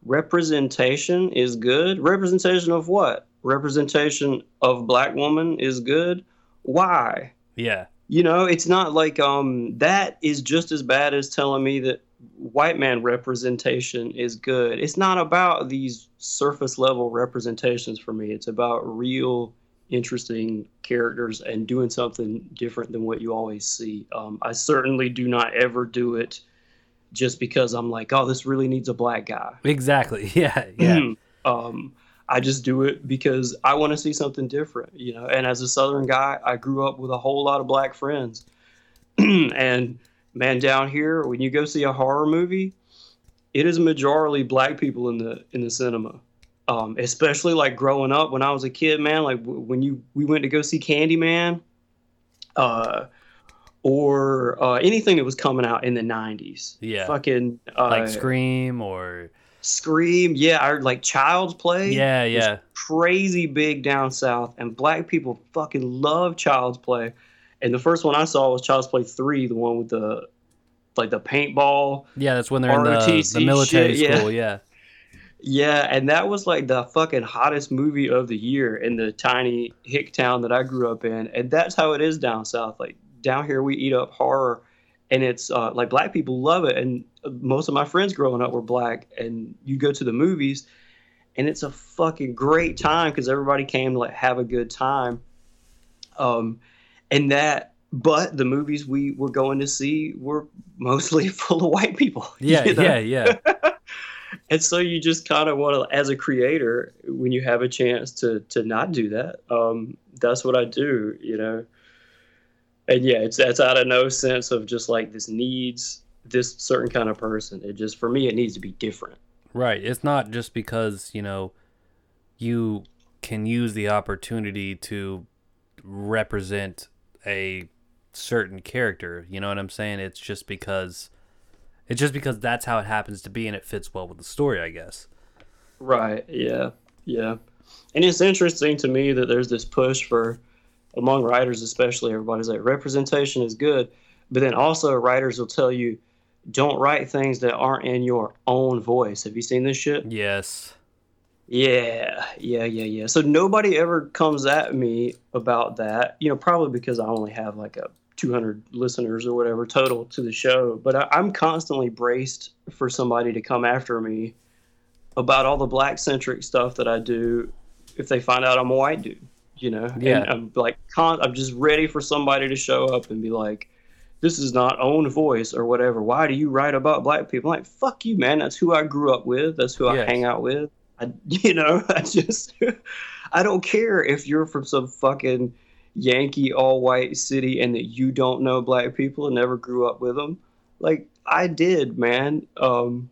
Representation is good. Representation of what? Representation of black woman is good? Why? Yeah. You know it's not like um that is just as bad as telling me that white man representation is good. It's not about these surface level representations for me. It's about real interesting characters and doing something different than what you always see. Um, i certainly do not ever do it just because i'm like oh this really needs a black guy. Exactly. Yeah yeah. Um, I just do it because I want to see something different, you know. And as a Southern guy, I grew up with a whole lot of black friends. and man, down here, when you go see a horror movie, it is majorly black people in the in the cinema. Um, especially like growing up when I was a kid, man. Like w- when you we went to go see Candyman, uh, or uh, anything that was coming out in the '90s. Yeah. fucking uh, like scream or Scream, yeah, or like Child's Play. yeah yeah crazy big down south, and black people fucking love Child's Play. And the first one I saw was Child's Play Three, the one with the like the paintball. yeah that's when they're in the, the military shit, yeah. school yeah Yeah, and that was like the fucking hottest movie of the year in the tiny hick town that I grew up in, and that's how it is down south. Like down here, we eat up horror, and it's uh, like black people love it, and most of my friends growing up were black, and you go to the movies, and it's a fucking great time because everybody came to like have a good time. Um, and that, but the movies we were going to see were mostly full of white people. yeah you know? yeah yeah and so you just kind of want to as a creator when you have a chance to to not do that um that's what i do you know and yeah it's that's out of no sense of just like this needs this certain kind of person it just for me it needs to be different Right. It's not just because, you know, you can use the opportunity to represent a certain character. You know what I'm saying? It's just because it's just because that's how it happens to be and it fits well with the story, I guess. right yeah yeah and it's interesting to me that there's this push for among writers especially everybody's like representation is good but then also writers will tell you don't write things that aren't in your own voice have you seen this shit Yes. Yeah, yeah, yeah, yeah. So nobody ever comes at me about that, you know, probably because I only have like a 200 listeners or whatever total to the show. But I, I'm constantly braced for somebody to come after me about all the black centric stuff that I do if they find out I'm a white dude, you know? Yeah. And I'm like, con- I'm just ready for somebody to show up and be like, this is not own voice or whatever. Why do you write about black people? I'm like, fuck you, man. That's who I grew up with. That's who I hang out with. I, you know, I just, I don't care if you're from some fucking Yankee all white city and that you don't know black people and never grew up with them. Like I did, man. Um,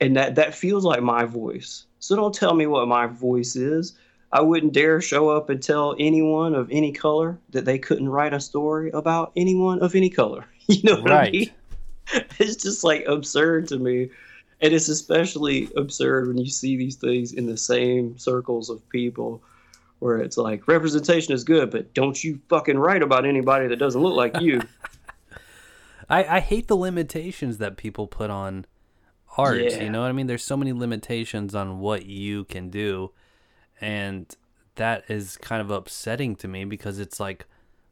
and that that feels like my voice. So don't tell me what my voice is. I wouldn't dare show up and tell anyone of any color that they couldn't write a story about anyone of any color. You know what I Right. mean? It's just like absurd to me. And it's especially absurd when you see these things in the same circles of people where it's like representation is good, but don't you fucking write about anybody that doesn't look like you. I, I hate the limitations that people put on art. Yeah. You know what I mean? There's so many limitations on what you can do. And that is kind of upsetting to me because it's like,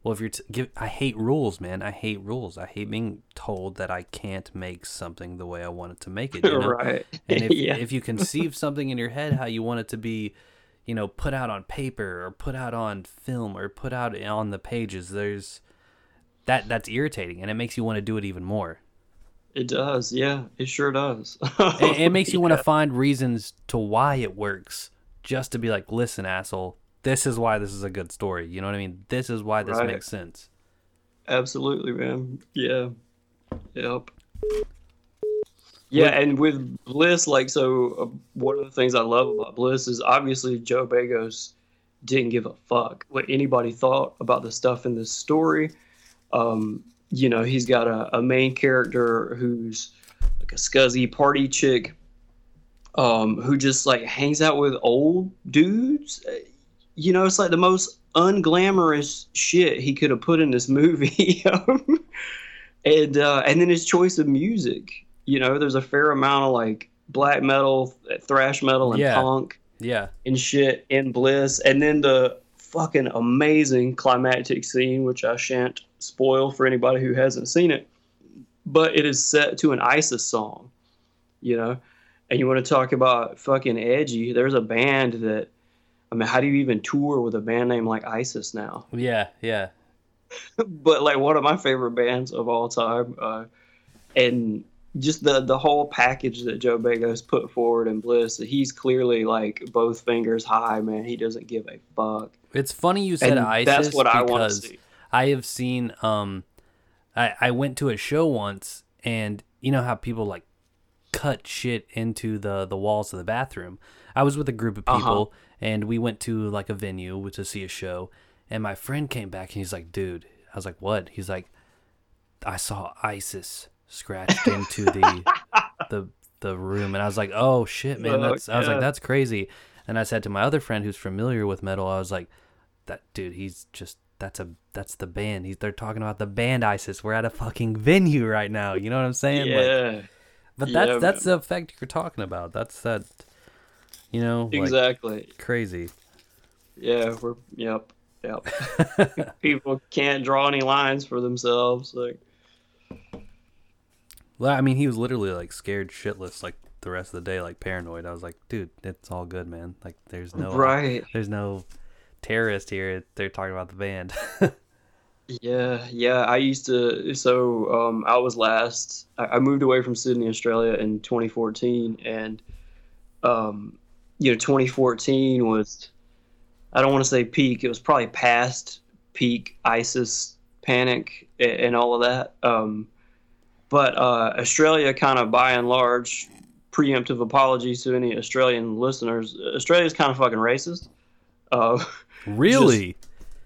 well, if you're, t- give, I hate rules, man. I hate rules. I hate being told that I can't make something the way I want it to make it. You know? right. And if, yeah. if you conceive something in your head how you want it to be, you know, put out on paper or put out on film or put out on the pages, there's that that's irritating and it makes you want to do it even more. It does, yeah. It sure does. It, it makes you want to find reasons to why it works just to be like, listen, asshole, this is why this is a good story. You know what I mean? This is why this Right. makes sense. Absolutely, man. Yeah. Yep. Yeah, and with Bliss, like, so uh, one of the things I love about Bliss is obviously Joe Begos didn't give a fuck what anybody thought about the stuff in this story. Um, you know, he's got a, a main character who's like a scuzzy party chick um, who just like hangs out with old dudes. You know, it's like the most unglamorous shit he could have put in this movie. and uh, and then his choice of music. You know, there's a fair amount of like black metal, thrash metal, and Yeah. punk Yeah. and shit and Bliss, and then the fucking amazing climactic scene, which I shan't spoil for anybody who hasn't seen it, but it is set to an ISIS song, you know. And you want to talk about fucking edgy? There's a band that, I mean, how do you even tour with a band name like ISIS now? Yeah. Yeah. but like one of my favorite bands of all time, uh, and just the the whole package that Joe Begos put forward in Bliss, he's clearly like both fingers high, man. He doesn't give a fuck. It's funny you said And ISIS that's what I want to because see. I have seen um I I went to a show once and you know how people like cut shit into the the walls of the bathroom. I was with a group of people, Uh-huh. And we went to like a venue to see a show and my friend came back and he's like, "Dude." I was like, "What?" He's like, "I saw ISIS scratched into the the the room." And I was like, "Oh shit, man. Oh, That's I was like, that's crazy." And I said to my other friend who's familiar with metal, I was like, that dude, he's just that's a that's the band. He's they're talking about the band ISIS. We're at a fucking venue right now. You know what I'm saying? Like, Yeah, but that's Yeah, that's the effect you're talking about. That's that. You know, like, exactly. crazy. Yeah, we're yep, yep. People can't draw any lines for themselves. Like, Well, I mean, he was literally like scared shitless, like the rest of the day, like paranoid. I was like, dude, it's all good, man. Like, there's no right? there's no terrorist here. They're talking about the band. Yeah, yeah. I used to. So um, I was last. I, I moved away from Sydney, Australia, in 2014, and um, you know, 2014 was. I don't want to say peak. It was probably past peak ISIS panic and, all of that. Um, but uh, Australia, kind of by and large, preemptive apologies to any Australian listeners. Australia's kind of fucking racist. Uh, really?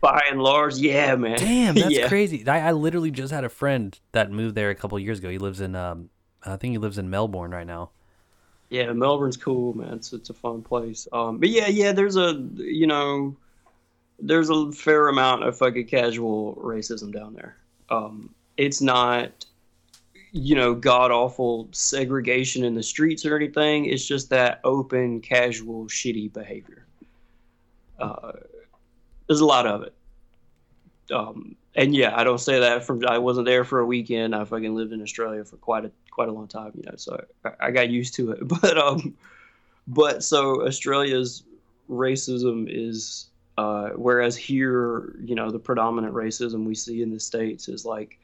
by and large, yeah, man. Damn, that's yeah. crazy. I, I literally just had a friend that moved there a couple years ago. He lives in um, I think he lives in Melbourne right now. Yeah, Melbourne's cool, man. It's it's a fun place. Um, but yeah, yeah, there's a you know, there's a fair amount of fucking casual racism down there. Um, it's not, you know, god awful segregation in the streets or anything. It's just that open, casual, shitty behavior. Uh, there's a lot of it. um, and yeah, I don't say that from I wasn't there for a weekend. I fucking lived in Australia for quite a quite a long time, you know. So I, I got used to it. But um, but so Australia's racism is uh, whereas here, you know, the predominant racism we see in the states is like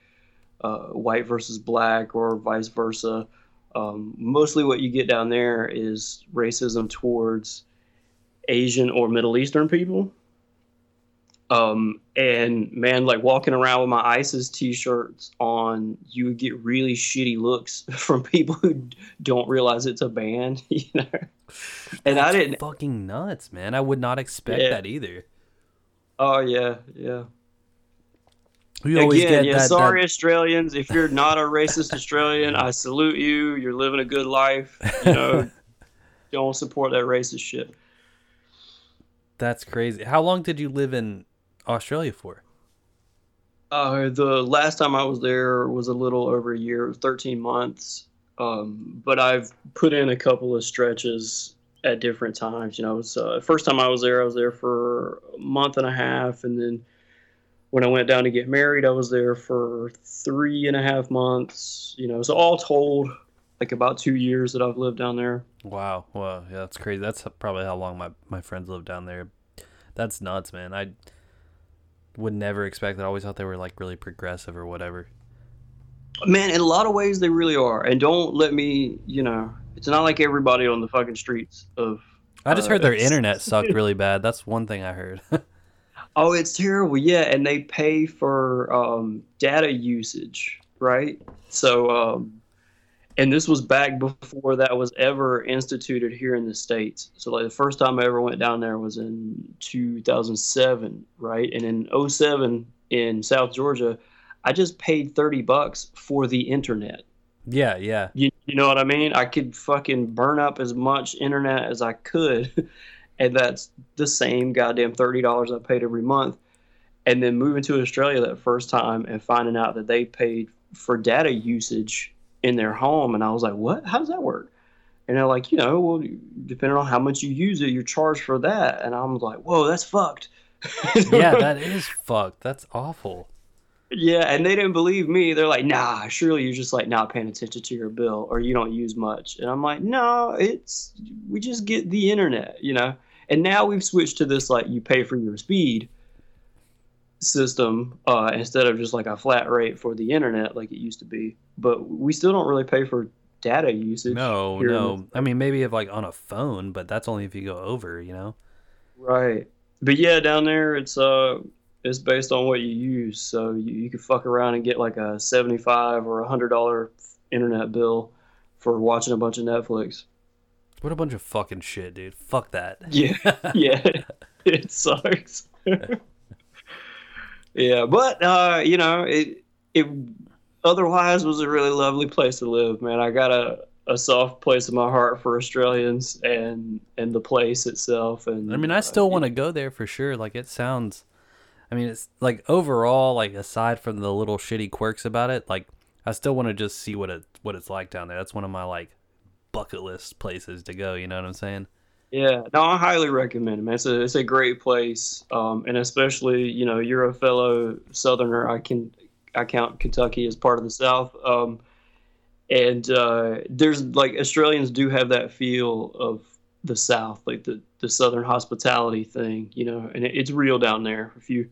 uh, white versus black or vice versa. Um, mostly, what you get down there is racism towards Asian or Middle Eastern people. Um, and man, like walking around with my ISIS t-shirts on, you would get really shitty looks from people who don't realize it's a band, you know. And That's I didn't. fucking nuts, man. I would not expect Yeah. that either. Oh yeah, yeah. We always Again, get yeah. that, sorry, that- Australians. If you're not a racist Australian, I salute you. You're living a good life. You know, don't support that racist shit. That's crazy. How long did you live in Australia for? Uh, the last time I was there was a little over a year, 13 months. Um, but I've put in a couple of stretches at different times. You know, so uh, first time I was there, I was there for a month and a half, and then when I went down to get married, I was there for three and a half months. You know, so all told, like about two years that I've lived down there. Wow. Wow. Yeah, that's crazy. That's probably how long my, my friends live down there. That's nuts, man. I would never expect that. I always thought they were like really progressive or whatever. Man, in a lot of ways, they really are. And don't let me, you know, it's not like everybody on the fucking streets of I just Uh, heard their internet sucked really bad. That's one thing I heard. Oh, it's terrible. Yeah, and they pay for um, data usage, right? So, um, and this was back before that was ever instituted here in the states. So, like the first time I ever went down there was in 2007, right? And in 07 in South Georgia, I just paid 30 bucks for the internet. yeah, yeah. You, you know what I mean? I could fucking burn up as much internet as I could, and that's the same goddamn thirty dollars I paid every month. And then moving to Australia that first time and finding out that they paid for data usage in their home, and I was like, "What? How does that work?" And they're like, "You know, well, depending on how much you use it, you're charged for that." And I'm like, "Whoa, that's fucked." Yeah, that is fucked. That's awful. Yeah, and they didn't believe me. They're like, "Nah, surely you're just like not paying attention to your bill, or you don't use much." And I'm like, "No, it's we just get the internet, you know." And now we've switched to this like you pay for your speed system uh, instead of just like a flat rate for the internet like it used to be. But we still don't really pay for data usage. No, no. I mean, maybe if like on a phone, but that's only if you go over, you know? Right. But yeah, down there it's uh it's based on what you use. So you, you could fuck around and get like a seventy five or a hundred dollar internet bill for watching a bunch of Netflix. What a bunch of fucking shit, dude. Fuck that. Yeah, yeah, it sucks. yeah, but uh, you know, it it otherwise was a really lovely place to live, man. I got a a soft place in my heart for Australians and and the place itself. And I mean, I uh, still want to go there for sure. Like, it sounds. I mean, it's like overall, like aside from the little shitty quirks about it, like I still want to just see what it what it's like down there. That's one of my like bucket list places to go. You know what I'm saying? Yeah, no, I highly recommend it, man. It's a it's a great place, um, and especially you know you're a fellow Southerner. I can I count Kentucky as part of the South, um, and uh, there's like Australians do have that feel of the South, like the the Southern hospitality thing, you know, and it, it's real down there. If you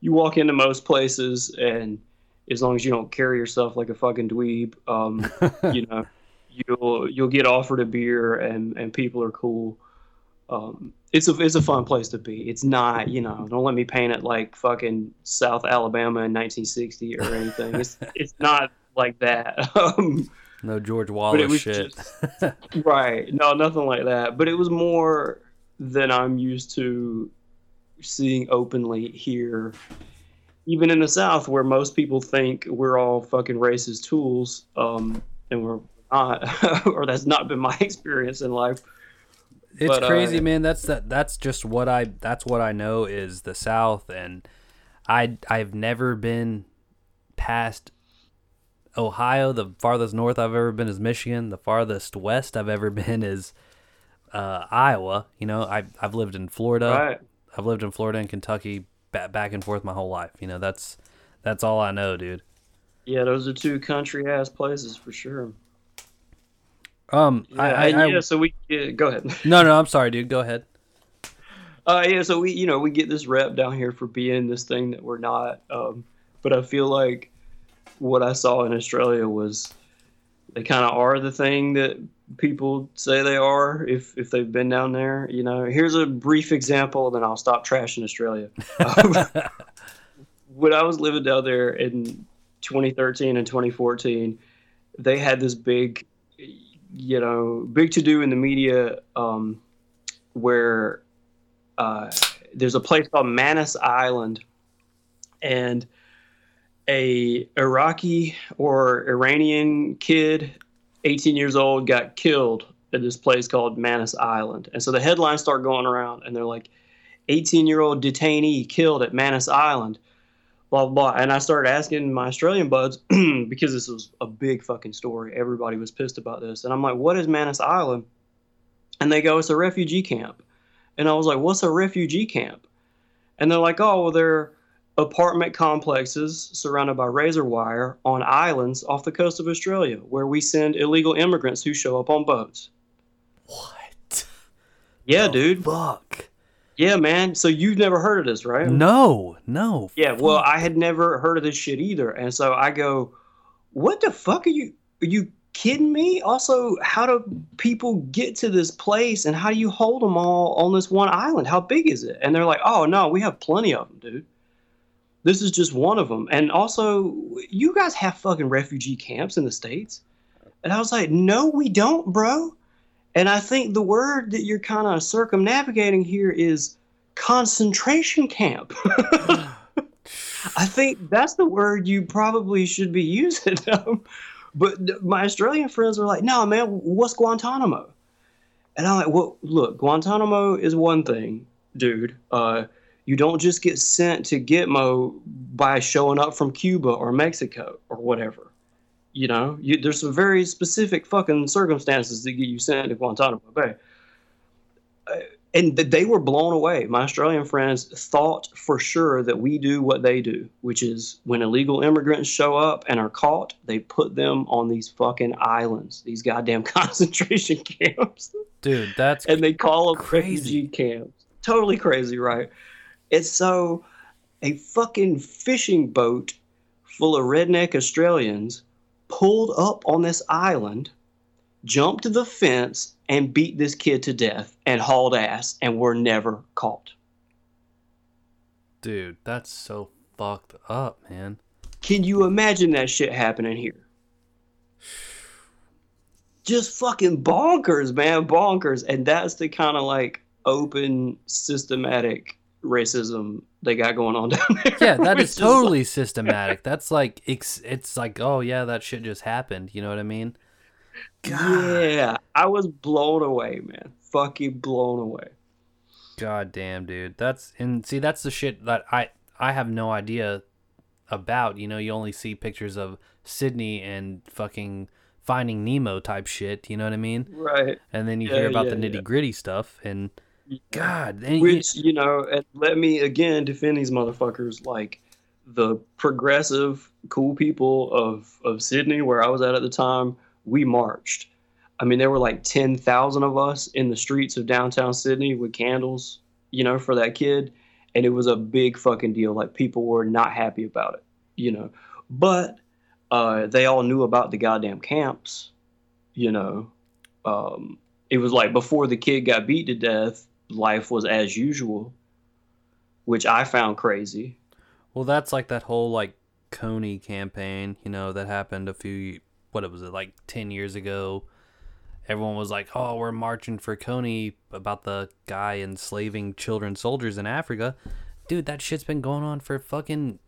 you walk into most places, and as long as you don't carry yourself like a fucking dweeb, um, you know, you'll you'll get offered a beer, and and people are cool um, it's a it's a fun place to be. It's not, you know, don't let me paint it like fucking South Alabama in 1960 or anything. It's it's not like that. Um, No George Wallace shit. just right. No, nothing like that. But it was more than I'm used to seeing openly here. Even in the South, where most people think we're all fucking racist tools, um, and we're not, or that's not been my experience in life. It's But, uh, crazy, man. That's that. That's just what I. That's what I know is the South, and I. I've never been past Ohio. The farthest north I've ever been is Michigan. The farthest west I've ever been is uh, Iowa. You know, I I've lived in Florida. Right. I've lived in Florida and Kentucky ba- back and forth my whole life. You know, that's that's all I know, dude. Yeah, those are two country ass places for sure. Um, Yeah, I, I, and I- yeah. So we yeah, go ahead. no, no, I'm sorry, dude. Go ahead. Uh, yeah, so we, you know, we get this rep down here for being this thing that we're not. Um, but I feel like what I saw in Australia was they kind of are the thing that people say they are if if they've been down there. You know, here's a brief example, then I'll stop trashing Australia. When I was living down there in 2013 and 2014, they had this big, you know, big to do in the media um, where uh, there's a place called Manus Island, and a Iraqi or Iranian kid, 18 years old, got killed at this place called Manus Island. And so the headlines start going around, and they're like, 18 year old detainee killed at Manus Island, blah, blah, blah. And I started asking my Australian buds because this was a big fucking story. Everybody was pissed about this. And I'm like, what is Manus Island? And they go, it's a refugee camp. And I was like, what's a refugee camp? And they're like, oh, well, they're apartment complexes surrounded by razor wire on islands off the coast of Australia where we send illegal immigrants who show up on boats. What? Yeah, dude. Fuck. Yeah, man. So you've never heard of this, right? No, no. Yeah, well, I had never heard of this shit either. And so I go, what the fuck are you are you kidding me? Also, how do people get to this place and how do you hold them all on this one island? How big is it? And they're like, "Oh, no, we have plenty of them, dude. This is just one of them." And also, you guys have fucking refugee camps in the states. And I was like, "No, we don't, bro." And I think the word that you're kind of circumnavigating here is concentration camp. I think that's the word you probably should be using. But my Australian friends are like, no, man, what's Guantanamo? And I'm like, well, look, Guantanamo is one thing, dude. Uh, you don't just get sent to Gitmo by showing up from Cuba or Mexico or whatever. You know, you, there's some very specific fucking circumstances that get you sent to Guantanamo Bay. Uh, and they were blown away. My Australian friends thought for sure that we do what they do, which is when illegal immigrants show up and are caught, they put them on these fucking islands, these goddamn concentration camps, Dude, that's and they call them Crazy. refugee camps. Totally crazy, right? It's so a fucking fishing boat full of redneck Australians pulled up on this island, jumped the fence, and beat this kid to death and hauled ass and were never caught. dude, that's so fucked up, man. Can you imagine that shit happening here? Just fucking bonkers, man, bonkers. And that's the kind of like open, systematic racism they got going on down there. Yeah, that is totally systematic. That's like it's it's like, oh yeah, that shit just happened. You know what I mean? Yeah, I was blown away, man. Fucking blown away. God damn, dude. That's and see that's the shit that I I have no idea about. You know, you only see pictures of Sydney and fucking finding Nemo type shit, you know what I mean? Right. And then you Yeah, hear about yeah, the nitty-gritty stuff and god, Which, you know, let me again defend these motherfuckers like the progressive, cool people of, of Sydney, where I was at at the time, we marched. I mean, there were like 10,000 of us in the streets of downtown Sydney with candles, you know, for that kid. And it was a big fucking deal. Like, people were not happy about it, you know. But uh, they all knew about the goddamn camps, you know. Um, it was like before the kid got beat to death, life was as usual, which I found crazy. Well, that's like that whole like Kony campaign, you know, that happened a few what it was it like 10 years ago. Everyone was like, "Oh, we're marching for Kony about the guy enslaving children soldiers in Africa." Dude, that shit's been going on for fucking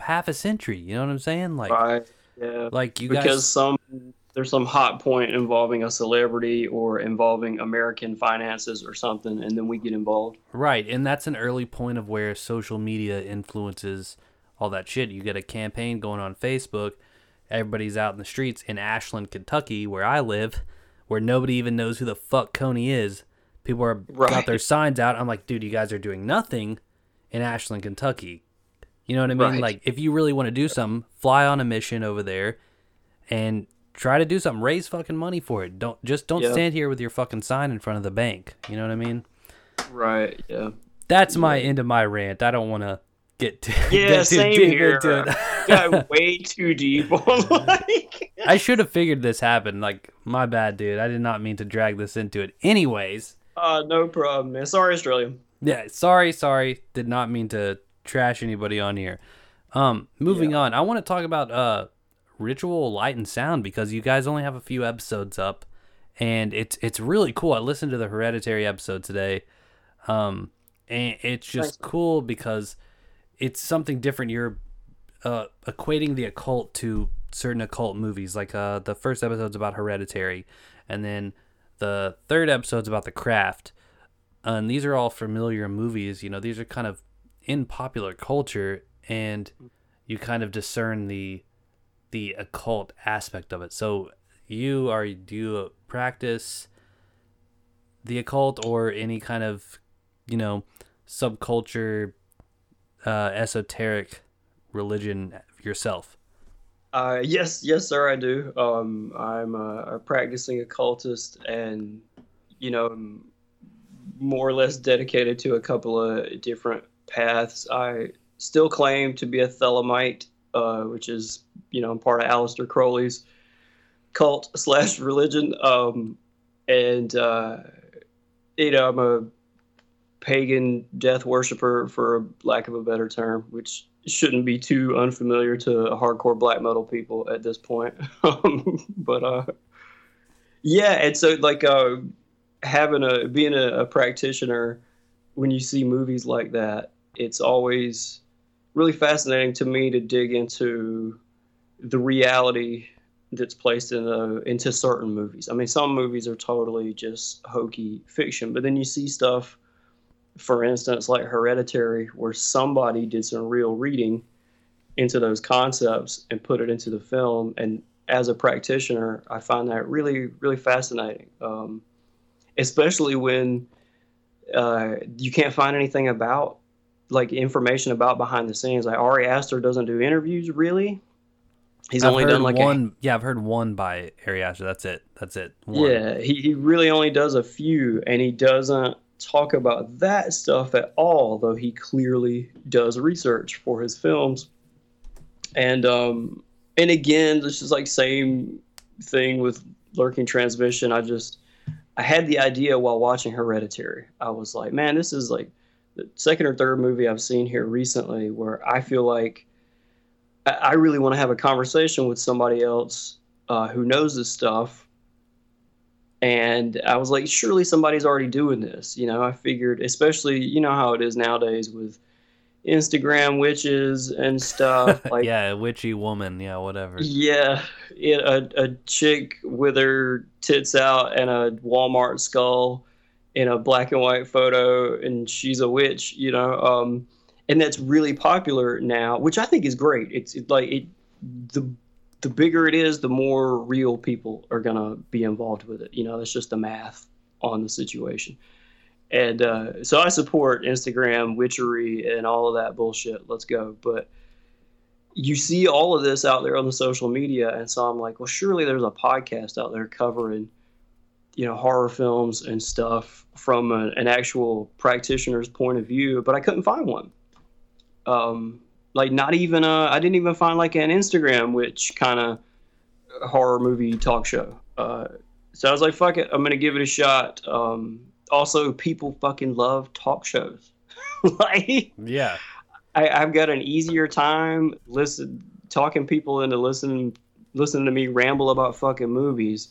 half a century. You know what I'm saying? Like Right. Yeah. like you because guys some there's some hot point involving a celebrity or involving American finances or something, and then we get involved. Right, and that's an early point of where social media influences all that shit. You get a campaign going on Facebook, everybody's out in the streets in Ashland, Kentucky, where I live, where nobody even knows who the fuck Kony is. People are got Right. their signs out. I'm like, dude, you guys are doing nothing in Ashland, Kentucky. You know what I mean? Right. Like if you really want to do something, fly on a mission over there and try to do something. Raise fucking money for it. Don't just don't Yeah. stand here with your fucking sign in front of the bank. You know what I mean? Right. Yeah. That's my end of my rant. I don't want to get too, Yeah. get too Same deep here. into it. Got way too deep like. I should have figured this happened. Like my bad, dude. I did not mean to drag this into it. Anyways, Uh, no problem, man. Sorry, Australia. yeah, sorry, sorry. Did not mean to trash anybody on here. Um, moving on. I want to talk about uh ritual light and sound because you guys only have a few episodes up and it's it's really cool. I listened to the hereditary episode today. Um and it's just cool because it's something different. You're uh equating the occult to certain occult movies. Like uh the first episode's about hereditary and then the third episode's about the craft. and these are all familiar movies, you know, these are kind of in popular culture and you kind of discern the the occult aspect of it. So you are do you practice the occult or any kind of you know subculture uh, esoteric religion yourself? Uh, yes, yes, sir, I do. Um, I'm a, a practicing occultist, and you know, more or less dedicated to a couple of different paths. I still claim to be a Thelemite, uh, which is you know, part of Aleister Crowley's cult slash religion, um, and uh, you know, I'm a pagan death worshiper, for lack of a better term, which shouldn't be too unfamiliar to hardcore black metal people at this point. um, but uh, yeah, and so like uh, having a being a, a practitioner, when you see movies like that, it's always really fascinating to me to dig into the reality that's placed in the, into certain movies. I mean, some movies are totally just hokey fiction, but then you see stuff, for instance, like Hereditary, where somebody did some real reading into those concepts and put it into the film. And as a practitioner, I find that really, really fascinating, um, especially when uh, you can't find anything about like information about behind the scenes. Like Ari Aster doesn't do interviews really. He's I've only done like a one. yeah, I've heard one by Ari Aster. That's it. That's it. One. Yeah, he, he really only does a few, and he doesn't talk about that stuff at all, though he clearly does research for his films. And um, and again, this is like same thing with lurking transmission. I just I had the idea while watching Hereditary. I was like, man, this is like the second or third movie I've seen here recently where I feel like I, really want to have a conversation with somebody else uh, who knows this stuff and I was like, surely somebody's already doing this. You know, I figured, especially, you know how it is nowadays with Instagram witches and stuff. Like, yeah, witchy woman. Yeah, whatever. yeah, it, a, a chick with her tits out and a Walmart skull in a black and white photo, and she's a witch, you know. Um, and that's really popular now, which I think is great. It's it, like it, the the bigger it is, the more real people are gonna be involved with it. You know, that's just the math on the situation. And uh, so I support Instagram witchery and all of that bullshit. Let's go. But you see all of this out there on the social media, and so I'm like, well, surely there's a podcast out there covering, you know, horror films and stuff from a, an actual practitioner's point of view. But I couldn't find one. Um, like not even a, I didn't even find like an Instagram witch kind of horror movie talk show. Uh, so I was like, fuck it, I'm gonna give it a shot. Um, also, people fucking love talk shows. like Yeah. I, I've got an easier time listen talking people into listening listening to me ramble about fucking movies.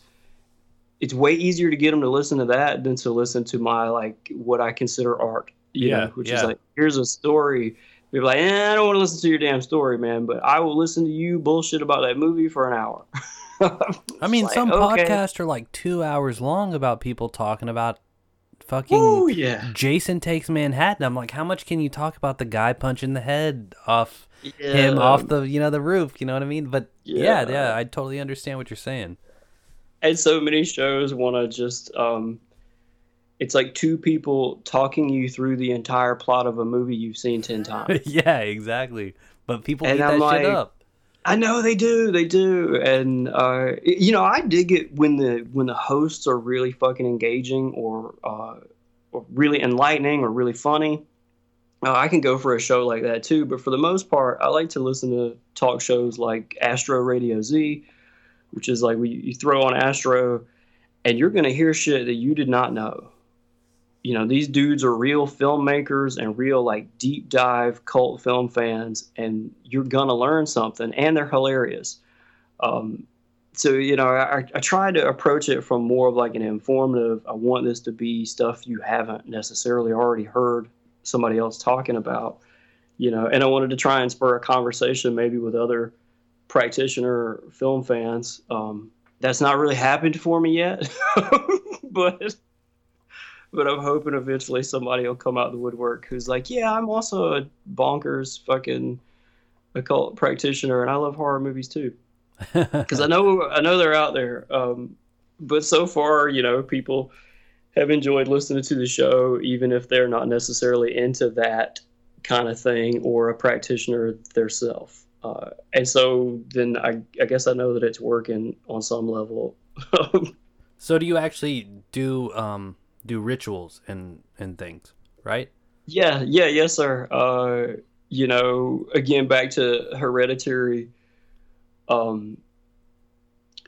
It's way easier to get them to listen to that than to listen to my like what I consider art. You Yeah, know, which yeah. is like here's a story. People like, eh, I don't want to listen to your damn story, man, but I will listen to you bullshit about that movie for an hour. I mean, It's some okay. podcasts are like two hours long about people talking about fucking Oh yeah, Jason Takes Manhattan. I'm like, how much can you talk about the guy punching the head off yeah. him off the you know the roof? You know what I mean? But yeah, Yeah. yeah, I totally understand what you're saying. And so many shows want to just um it's like two people talking you through the entire plot of a movie you've seen 10 times. yeah, exactly. But people and eat I'm that like, shit up. I know they do, they do, and uh, you know I dig it when the when the hosts are really fucking engaging or, uh, or really enlightening or really funny. Uh, I can go for a show like that too, but for the most part, I like to listen to talk shows like Astro Radio Z, which is like we, you throw on Astro, and you're gonna hear shit that you did not know. You know these dudes are real filmmakers and real like deep dive cult film fans and you're gonna learn something and they're hilarious. Um, so you know I, I try to approach it from more of like an informative i want this to be stuff you haven't necessarily already heard somebody else talking about you know and i wanted to try and spur a conversation maybe with other practitioner film fans um, that's not really happened for me yet but but I'm hoping eventually somebody will come out of the woodwork who's like, yeah, I'm also a bonkers fucking occult practitioner, and I love horror movies too. Because I know I know they're out there. Um, but so far, you know, people have enjoyed listening to the show, even if they're not necessarily into that kind of thing or a practitioner themselves. Uh, and so then I, I guess I know that it's working on some level. so do you actually do um, do rituals and and things, right? Yeah, yeah, yes, sir. Uh, you know, again, back to hereditary. Um,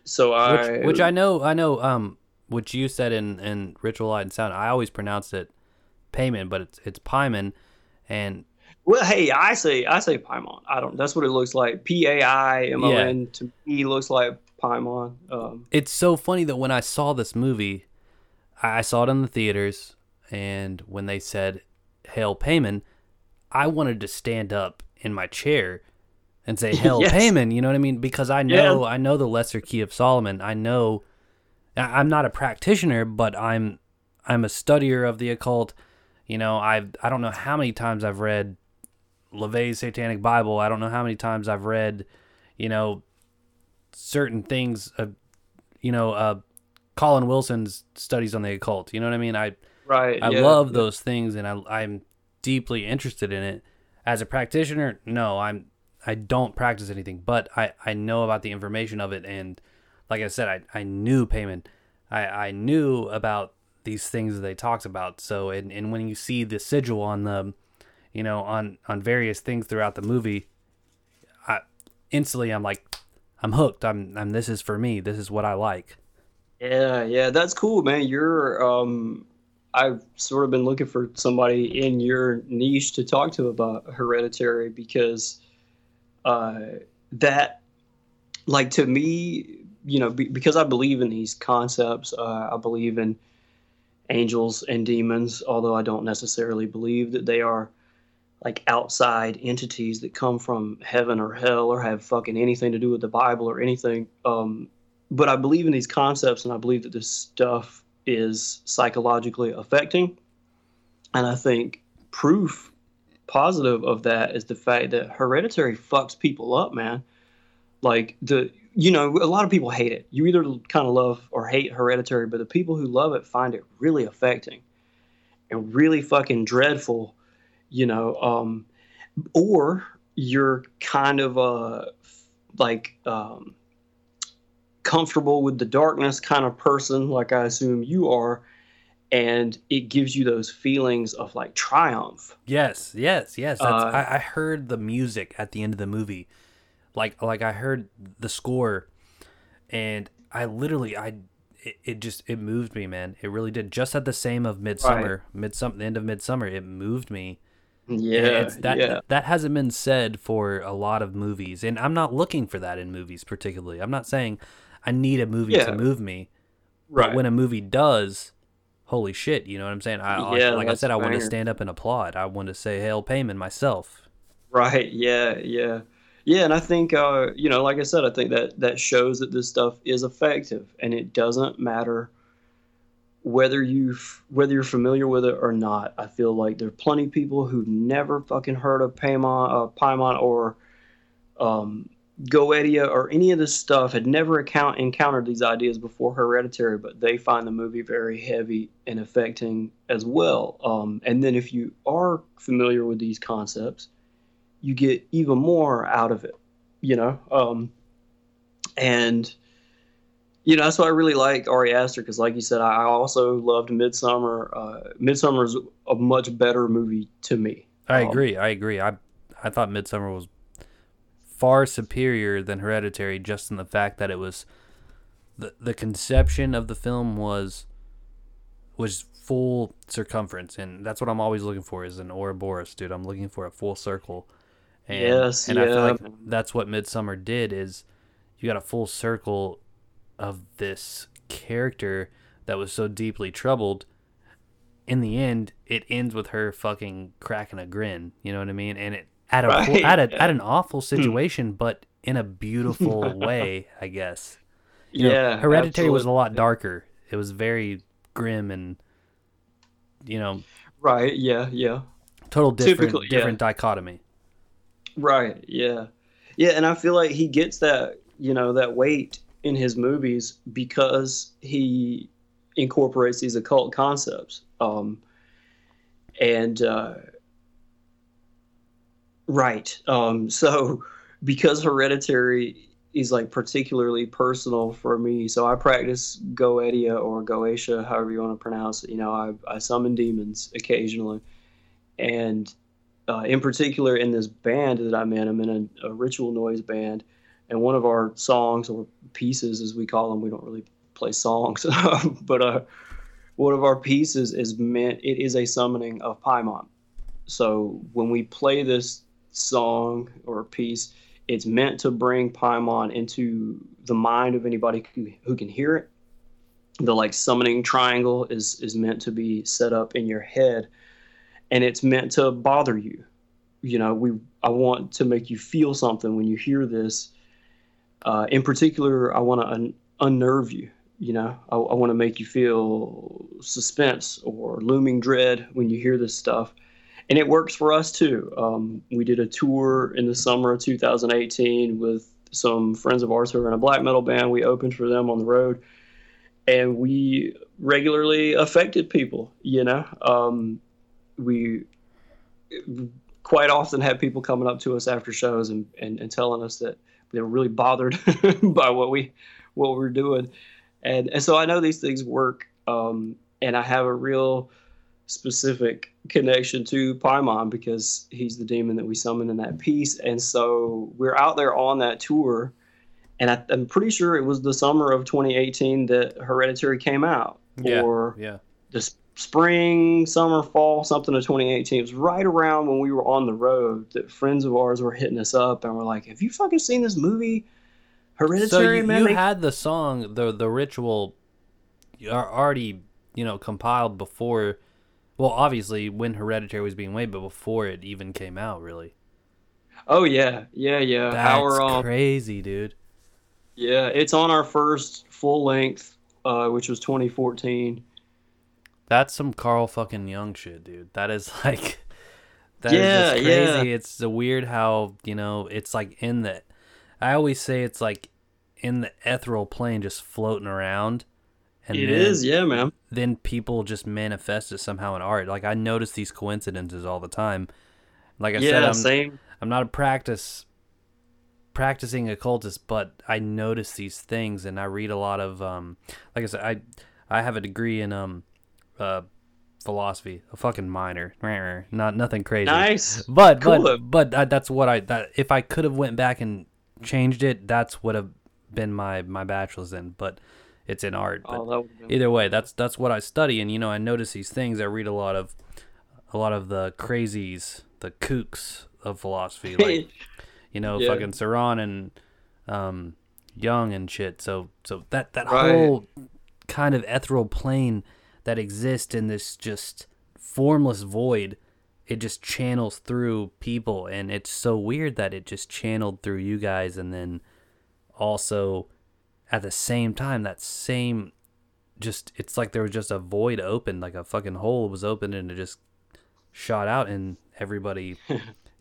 so I, which, which I know, I know, um, which you said in in ritual light and sound. I always pronounce it payment, but it's it's Paimon, and well, hey, I say I say Paimon. I don't. That's what it looks like. P A I M O N to me looks like Paimon. Um, it's so funny that when I saw this movie, I saw it in the theaters, and when they said "Hail Paimon," I wanted to stand up in my chair and say "Hail yes. Paimon." You know what I mean? Because I know yeah. I know the Lesser Key of Solomon. I know I'm not a practitioner, but I'm I'm a studier of the occult. You know, I've I don't know how many times I've read LaVey's Satanic Bible. I don't know how many times I've read, you know, certain things. Uh, you know, uh, Colin Wilson's studies on the occult. You know what I mean? I right. I yeah. love those things, and I I'm deeply interested in it. As a practitioner, no, I'm I don't practice anything, but I I know about the information of it, and like I said, I I knew payment, I I knew about these things that they talked about. So and and when you see the sigil on the, you know, on on various things throughout the movie, I instantly I'm like, I'm hooked. I'm I'm this is for me. This is what I like. Yeah, yeah, that's cool, man. You're um I've sort of been looking for somebody in your niche to talk to about hereditary because uh that like to me, you know, be, because I believe in these concepts, uh, I believe in angels and demons, although I don't necessarily believe that they are like outside entities that come from heaven or hell or have fucking anything to do with the Bible or anything. Um, but I believe in these concepts and I believe that this stuff is psychologically affecting. And I think proof positive of that is the fact that hereditary fucks people up, man. Like the you know, a lot of people hate it. You either kind of love or hate hereditary, but the people who love it find it really affecting and really fucking dreadful, you know, um or you're kind of uh like um comfortable with the darkness kind of person, like I assume you are, and it gives you those feelings of like triumph. Yes, yes, yes. Uh, I, I heard the music at the end of the movie, like like I heard the score, and I literally I it, it just it moved me, man. It really did. Just at the same of Midsommar, right. Midsommar, the end of Midsommar, it moved me. Yeah, that yeah. that hasn't been said for a lot of movies, and I'm not looking for that in movies particularly. I'm not saying I need a movie yeah. to move me. Right. But when a movie does, holy shit, you know what I'm saying? I, yeah, like I said, I want to stand up and applaud. I want to say hail Paimon myself. Right. Yeah. Yeah. Yeah, and I think uh, you know, like I said, I think that that shows that this stuff is effective, and it doesn't matter whether you whether you're familiar with it or not. I feel like there are plenty of people who've never fucking heard of Paimon, uh, Paimon or um, Goetia or any of this stuff had never account encountered these ideas before Hereditary, but they find the movie very heavy and affecting as well. Um, and then if you are familiar with these concepts, you get even more out of it, you know. Um, and you know that's why I really like Ari Aster because, like you said, I also loved Midsommar. Uh, Midsommar is a much better movie to me. I Um, agree. I agree. I I thought Midsommar was far superior than Hereditary, just in the fact that it was the the conception of the film was was full circumference, and that's what I'm always looking for is an Ouroboros, dude. I'm looking for a full circle. And, Yes, and I feel like that's what Midsommar did is you got a full circle of this character that was so deeply troubled in the end, it ends with her fucking cracking a grin. You know what I mean? And it at a Right, at a at an awful hmm. situation, but in a beautiful way, I guess. You know, yeah, Hereditary was a lot darker. It was very grim and you know right. Yeah, yeah. total different Typically, yeah. different dichotomy. Right. Yeah. Yeah, and I feel like he gets that, you know, that weight in his movies because he incorporates these occult concepts. Um and uh right. Um so because hereditary is like particularly personal for me, so I practice Goetia or Goetia, however you want to pronounce it. You know, I, I summon demons occasionally. And uh, in particular in this band that I'm in, I'm in a, a ritual noise band, and one of our songs or pieces, as we call them, we don't really play songs, but uh, one of our pieces is meant. It is a summoning of Paimon. So when we play this song or piece, it's meant to bring Paimon into the mind of anybody who, who can hear it. The like summoning triangle is is meant to be set up in your head and it's meant to bother you. You know, we I want to make you feel something when you hear this. Uh, in particular, I want to un- unnerve you. You know, I, I want to make you feel suspense or looming dread when you hear this stuff, and it works for us too. Um, we did a tour in the summer of 2018 with some friends of ours who are in a black metal band. We opened for them on the road, and we regularly affected people. You know, um, we quite often have people coming up to us after shows and, and, and telling us that they were really bothered by what we what we're doing and and so I know these things work um, and I have a real specific connection to Paimon because he's the demon that we summon in that piece and so we're out there on that tour and I, I'm pretty sure it was the summer of 2018 that Hereditary came out Yeah. or Yeah. the s- spring, summer, fall, something of 2018. It was right around when we were on the road that friends of ours were hitting us up and were like, "Have you fucking seen this movie, So Hereditary?" you, man, you They- had the song, the the ritual, are already you know compiled before. Well, obviously when Hereditary was being made, but before it even came out, really. oh yeah, yeah, yeah. That's Our um, crazy, dude. yeah, it's on our first full length, uh, which was 2014. That's some Carl fucking Jung shit, dude. That is like that is Yeah, yeah. crazy. It's the weird how, you know, it's like in the I always say it's like in the ethereal plane just floating around. And It then, is, yeah, man. then people just manifest it somehow in art. Like I notice these coincidences all the time. Like I said, I'm same. I'm not a practice practicing occultist, but I notice these things and I read a lot of um like I said I I have a degree in um uh philosophy, a fucking minor. Not nothing crazy. Nice. But Cool. but but that, that's what I that if I could have went back and changed it, that's would have been my my bachelor's in, but it's in art. But Oh, would've been- either way, that's that's what I study, and you know I notice these things. I read a lot of a lot of the crazies, the kooks of philosophy, like you know, Yeah. fucking Saran and um, Jung and shit. So so that that Right. whole kind of ethereal plane that exist in this just formless void, it just channels through people, and it's so weird that it just channeled through you guys, and then also at the same time that same just it's like there was just a void open like a fucking hole was open and it just shot out and everybody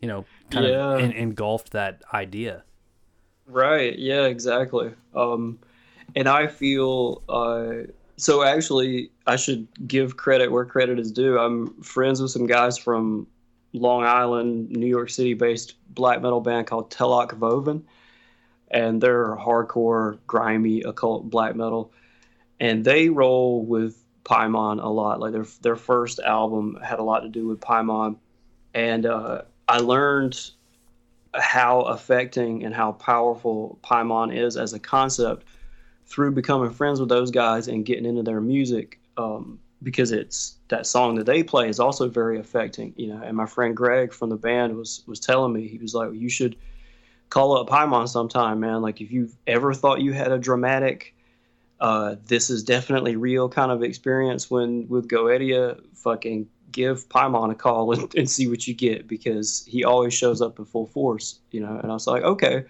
you know kind Yeah. of en- engulfed that idea Right. Yeah. Exactly. Um, and I feel uh, so. Actually, I should give credit where credit is due. I'm friends with some guys from Long Island, New York City-based black metal band called Telok Voven, and they're hardcore, grimy, occult black metal, and they roll with Paimon a lot. Like their their first album had a lot to do with Paimon, and uh, I learned how affecting and how powerful Paimon is as a concept through becoming friends with those guys and getting into their music um, because it's that song that they play is also very affecting you know. And my friend greg from the band was was telling me he was like you should call up paimon sometime man. Like if you've ever thought you had a dramatic uh, this is definitely real kind of experience when with goetia fucking give paimon a call and, and see what you get because he always shows up in full force you know. And i was like okay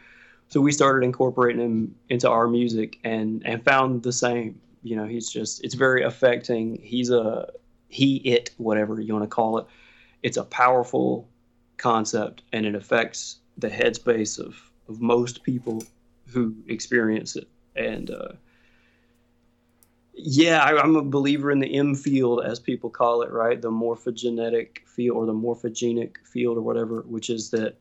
so we started incorporating him into our music and and found the same. You know he's just it's very affecting. He's a he it whatever you want to call it. It's a powerful concept and it affects the headspace of of most people who experience it. And uh, yeah I, i'm a believer in the m field as people call it right? The morphogenetic field or the morphogenic field or whatever which is that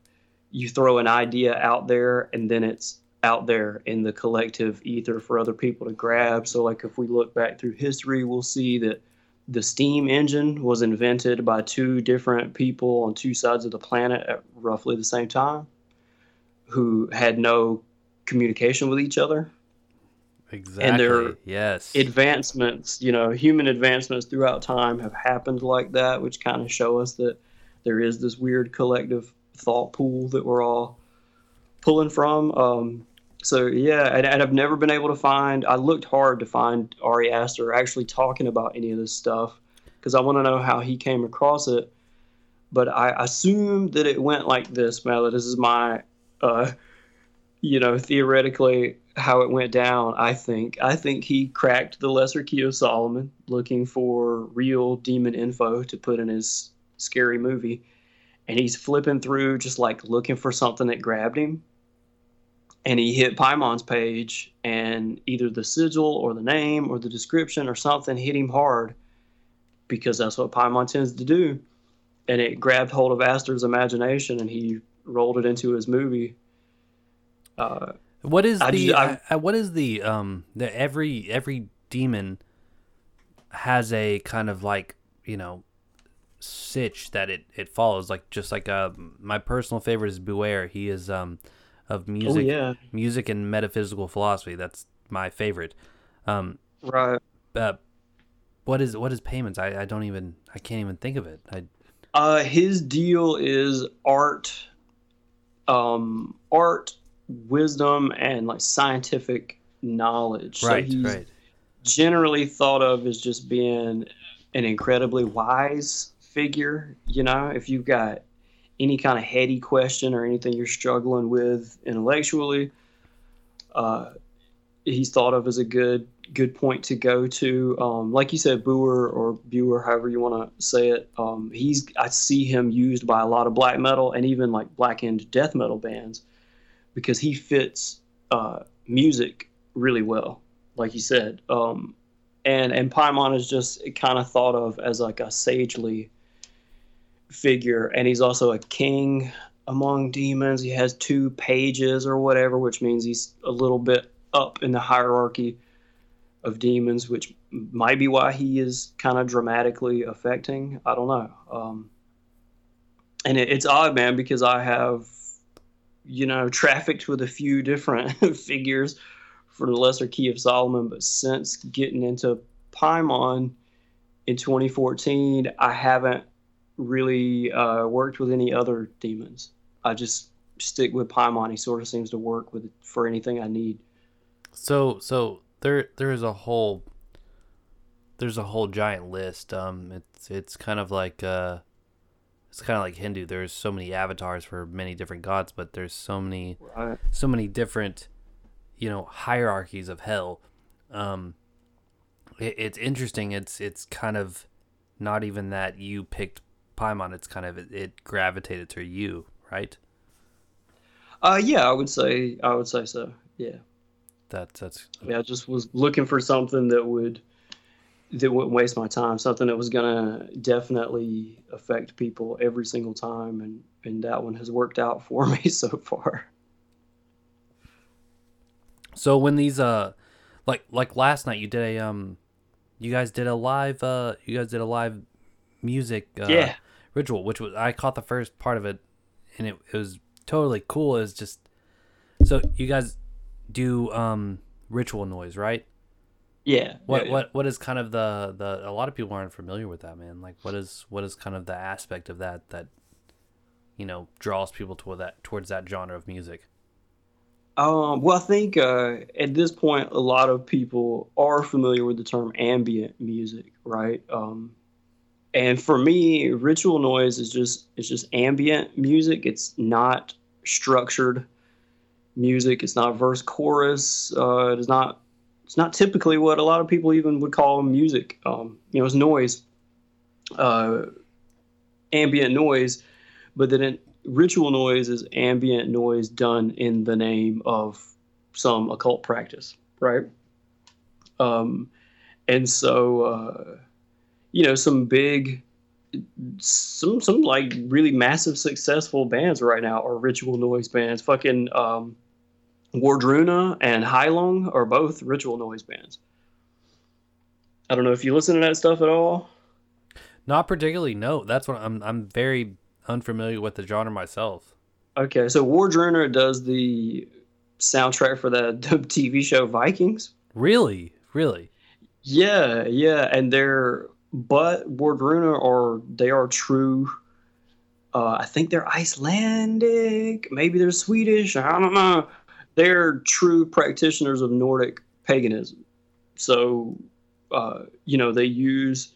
you throw an idea out there and then it's out there in the collective ether for other people to grab. So, like, if we look back through history, we'll see that the steam engine was invented by two different people on two sides of the planet at roughly the same time who had no communication with each other. Exactly. And their yes. advancements, you know, human advancements throughout time have happened like that, which kind of show us that there is this weird collective thought pool that we're all pulling from. Um, so yeah, and, and, I've never been able to find. I looked hard to find Ari Aster actually talking about any of this stuff because I want to know how he came across it. But I assume that it went like this, Mela. This is my, uh, you know, theoretically how it went down. I think I think he cracked the Lesser Key of Solomon, looking for real demon info to put in his scary movie, and he's flipping through just like looking for something that grabbed him and he hit Paimon's page, and either the sigil or the name or the description or something hit him hard because that's what Paimon tends to do. And it grabbed hold of Aster's imagination, and he rolled it into his movie. Uh, what is I, the I, uh, what is the um the every every demon has a kind of like you know sitch that it it follows like just like uh my personal favorite is Buer. He is um of oh, music, oh, yeah. music and metaphysical philosophy. That's my favorite. Um, right. Uh, what is what is payments? I, I don't even I can't even think of it. I. Uh, his deal is art, um, art, wisdom, and like scientific knowledge. Right. So he's right. Generally thought of as just being an incredibly wise figure. You know, if you've got any kind of heady question or anything you're struggling with intellectually, uh, he's thought of as a good good point to go to. Um, like you said, Buer or Buer, however you want to say it. Um, he's I see him used by a lot of black metal and even like blackened death metal bands because he fits uh, music really well. Like you said, um, and and Paimon is just kind of thought of as like a sagely figure, and he's also a king among demons. He has two pages or whatever, which means he's a little bit up in the hierarchy of demons, which might be why he is kind of dramatically affecting. I don't know. Um, and it, it's odd, man, because I have, you know, trafficked with a few different figures for the Lesser Key of Solomon, but since getting into Paimon in 2014, I haven't really uh, worked with any other demons. I just stick with Paimon. He sort of seems to work with for anything I need. So so there there is a whole there's a whole giant list. Um, it's it's kind of like uh, it's kind of like Hindu. There's so many avatars for many different gods, but there's so many right. so many different you know hierarchies of hell. Um, it, it's interesting. It's it's kind of not even that you picked Paimon, it's kind of it, it gravitated to you, right? Uh, yeah, I would say I would say so. Yeah. That's that's. Yeah, I just was looking for something that would that wouldn't waste my time. Something that was gonna definitely affect people every single time, and and that one has worked out for me so far. So when these uh, like like last night, you did a um, you guys did a live uh, you guys did a live music uh, Yeah. Ritual, which was I caught the first part of it, and it, it was totally cool. It's just so you guys do um ritual noise, right? Yeah. What yeah, yeah. what what is kind of the the a lot of people aren't familiar with that, man. Like what is what is kind of the aspect of that that you know draws people toward that towards that genre of music? Um, well, I think uh, at this point, a lot of people are familiar with the term ambient music, right? Um, and for me, ritual noise is just it's just ambient music. It's not structured music. It's not verse chorus. Uh, it's not it's not typically what a lot of people even would call music. Um, you know, it's noise, uh, ambient noise, but then it, ritual noise is ambient noise done in the name of some occult practice, right? Um, and so, uh, you know, some big, some some like really massive successful bands right now are ritual noise bands. Fucking um, Wardruna and Heilung are both ritual noise bands. I don't know if you listen to that stuff at all. Not particularly. No, that's what I'm. I'm very unfamiliar with the genre myself. Okay, so Wardruna does the soundtrack for the, the TV show Vikings. Really, really. Yeah, yeah, and they're but Wardruna are they are true. Uh, I think they're Icelandic, maybe they're Swedish. I don't know. They're true practitioners of Nordic paganism. So, uh, you know, they use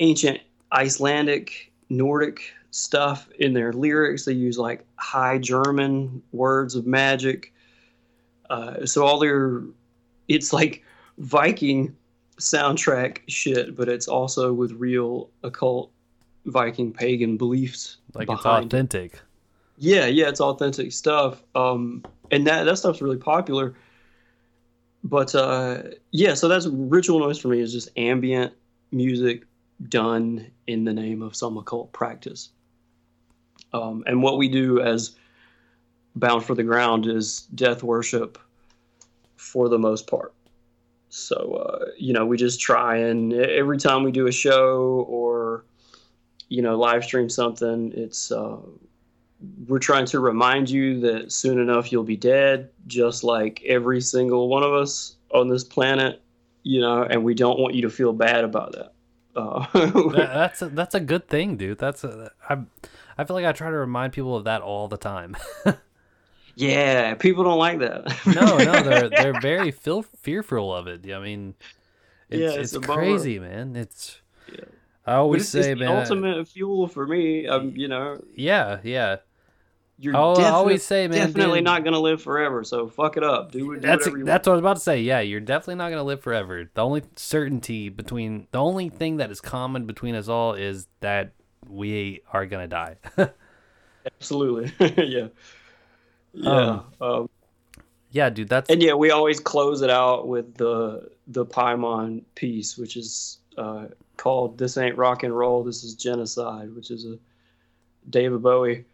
ancient Icelandic, Nordic stuff in their lyrics. They use like High German words of magic. Uh, so all their, it's like Viking soundtrack shit, but it's also with real occult Viking pagan beliefs. Like it's behind it. authentic. Yeah, yeah, it's authentic stuff. Um, and that that stuff's really popular. But uh, yeah, so that's ritual noise for me is just ambient music done in the name of some occult practice. Um, and what we do as Bound for the Ground is death worship for the most part. So, uh, you know, we just try and every time we do a show or, you know, live stream something, it's, uh, we're trying to remind you that soon enough you'll be dead, just like every single one of us on this planet, you know, and we don't want you to feel bad about that. Uh, That- that's a, that's a good thing, dude. That's a, I I feel like I try to remind people of that all the time. yeah, people don't like that. no, no, they're they're very feel, fearful of it. I mean, it's, Yeah, it's, it's bummer. crazy, man. It's Yeah. I always it's, it's say, the man. I- ultimate fuel for me. Um, you know, yeah, yeah. you're I'll definite- always say, man, definitely dude, not gonna live forever. So fuck it up. Do, do That's whatever that's what I was about to say. Yeah, you're definitely not gonna live forever. The only certainty between the only thing that is common between us all is that we are gonna die. Absolutely. yeah. Yeah. Um, um, yeah, dude. That's and yeah, we always close it out with the the Paimon piece, which is uh, called "This Ain't Rock and Roll, This Is Genocide," which is a David Bowie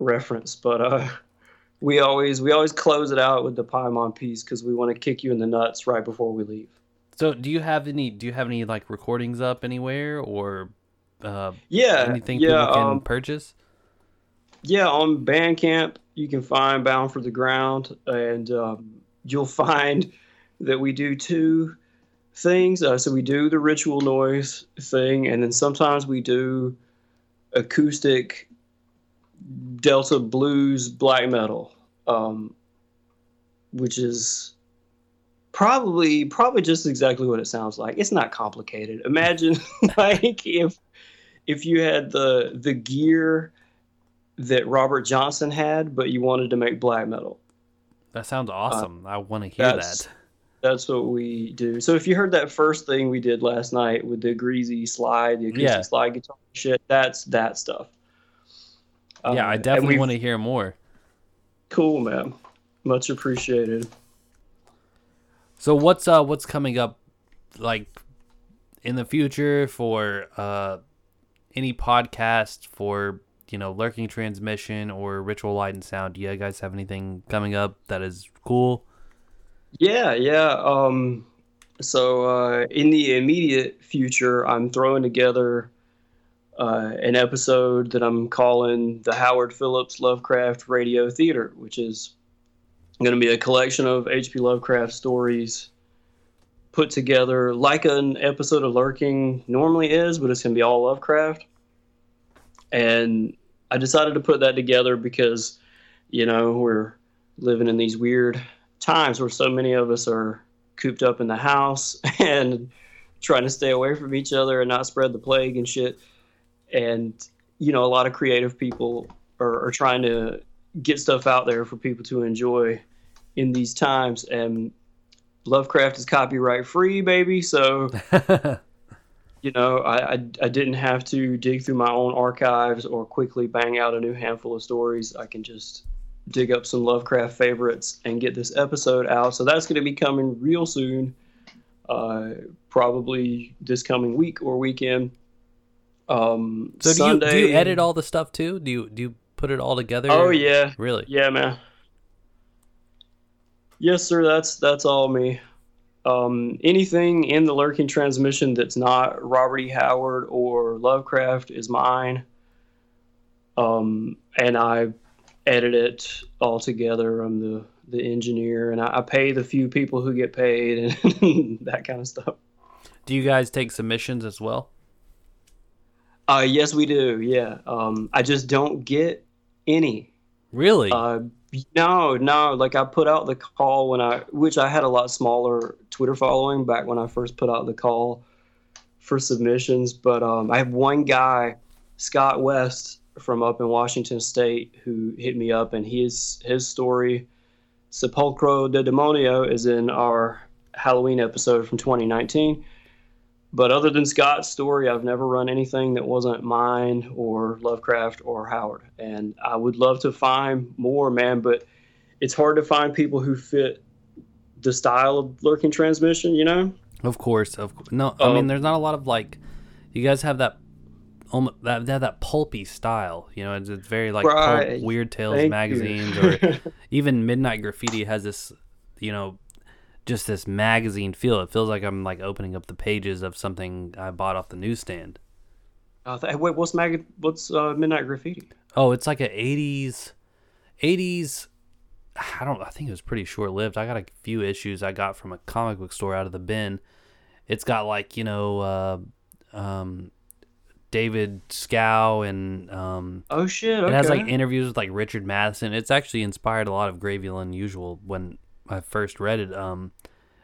reference. But uh, we always we always close it out with the Paimon piece because we want to kick you in the nuts right before we leave. so. Do you have any? Do you have any like recordings up anywhere or uh, Yeah, anything yeah, people can um, purchase? Yeah. On Bandcamp, you can find "Bound for the Ground," and um, you'll find that we do two things. Uh, so we do the ritual noise thing, and then sometimes we do acoustic Delta blues black metal, um, which is probably probably just exactly what it sounds like. It's not complicated. Imagine like if if you had the the gear that Robert Johnson had, but you wanted to make black metal. That sounds awesome. I want to hear uh, that. That's what we do. So if you heard that first thing we did last night with the greasy slide, the acoustic Yeah. slide guitar shit, that's that stuff. yeah, I Uh, definitely want to hear more. Cool, man. Much appreciated. So what's uh what's coming up like in the future for uh any podcast for you know lurking transmission or ritual light and sound? Do you guys have anything coming up that is cool? Yeah, yeah. Um, so uh, in the immediate future, I'm throwing together uh, an episode that I'm calling the Howard Phillips Lovecraft Radio Theater, which is going to be a collection of H.P. Lovecraft stories put together like an episode of Lurking normally is, but it's going to be all Lovecraft. And I decided to put that together because, you know, we're living in these weird times where so many of us are cooped up in the house and trying to stay away from each other and not spread the plague and shit. And, you know, a lot of creative people are, are trying to get stuff out there for people to enjoy in these times. And Lovecraft is copyright free, baby. So, you know, I, I, I didn't have to dig through my own archives or quickly bang out a new handful of stories. I can just dig up some Lovecraft favorites and get this episode out. So that's going to be coming real soon, uh, probably this coming week or weekend. Um, So do you do you edit all the stuff too? Do you do you put it all together? Oh yeah, Really? yeah, man. Yes, sir. That's that's all me. Um, anything in the lurking transmission that's not Robert E. Howard or Lovecraft is mine. Um, and I edit it all together. I'm the the engineer, and I, I pay the few people who get paid and that kind of stuff. Do you guys take submissions as well? Uh, yes, we do. Yeah. Um, I just don't get any. Really? Uh, no, no. Like I put out the call when I, which I had a lot smaller Twitter following back when I first put out the call for submissions. But um, I have one guy, Scott West from up in Washington State, who hit me up, and his his story, Sepulcro de Demonio, is in our Halloween episode from 2019. But other than Scott's story, I've never run anything that wasn't mine or Lovecraft or Howard. And I would love to find more, man, but it's hard to find people who fit the style of lurking transmission, you know? Of course, of course. No, I mean, Um, there's not a lot of like. You guys have that, almost that they have that pulpy style. You know, it's, it's very like pulp, Weird Tales Thank magazines, or even Midnight Graffiti has this. You know, just this magazine feel. It feels like I'm like opening up the pages of something I bought off the newsstand. Uh, th- wait, what's mag- what's uh, Midnight Graffiti? Oh, it's like a '80s, '80s. I don't. I think it was pretty short lived. I got a few issues I got from a comic book store out of the bin. It's got like you know, uh, um, David Schow and um, Oh shit! Okay. it has like interviews with like Richard Matheson. It's actually inspired a lot of Gravy Unusual when I first read it. Um,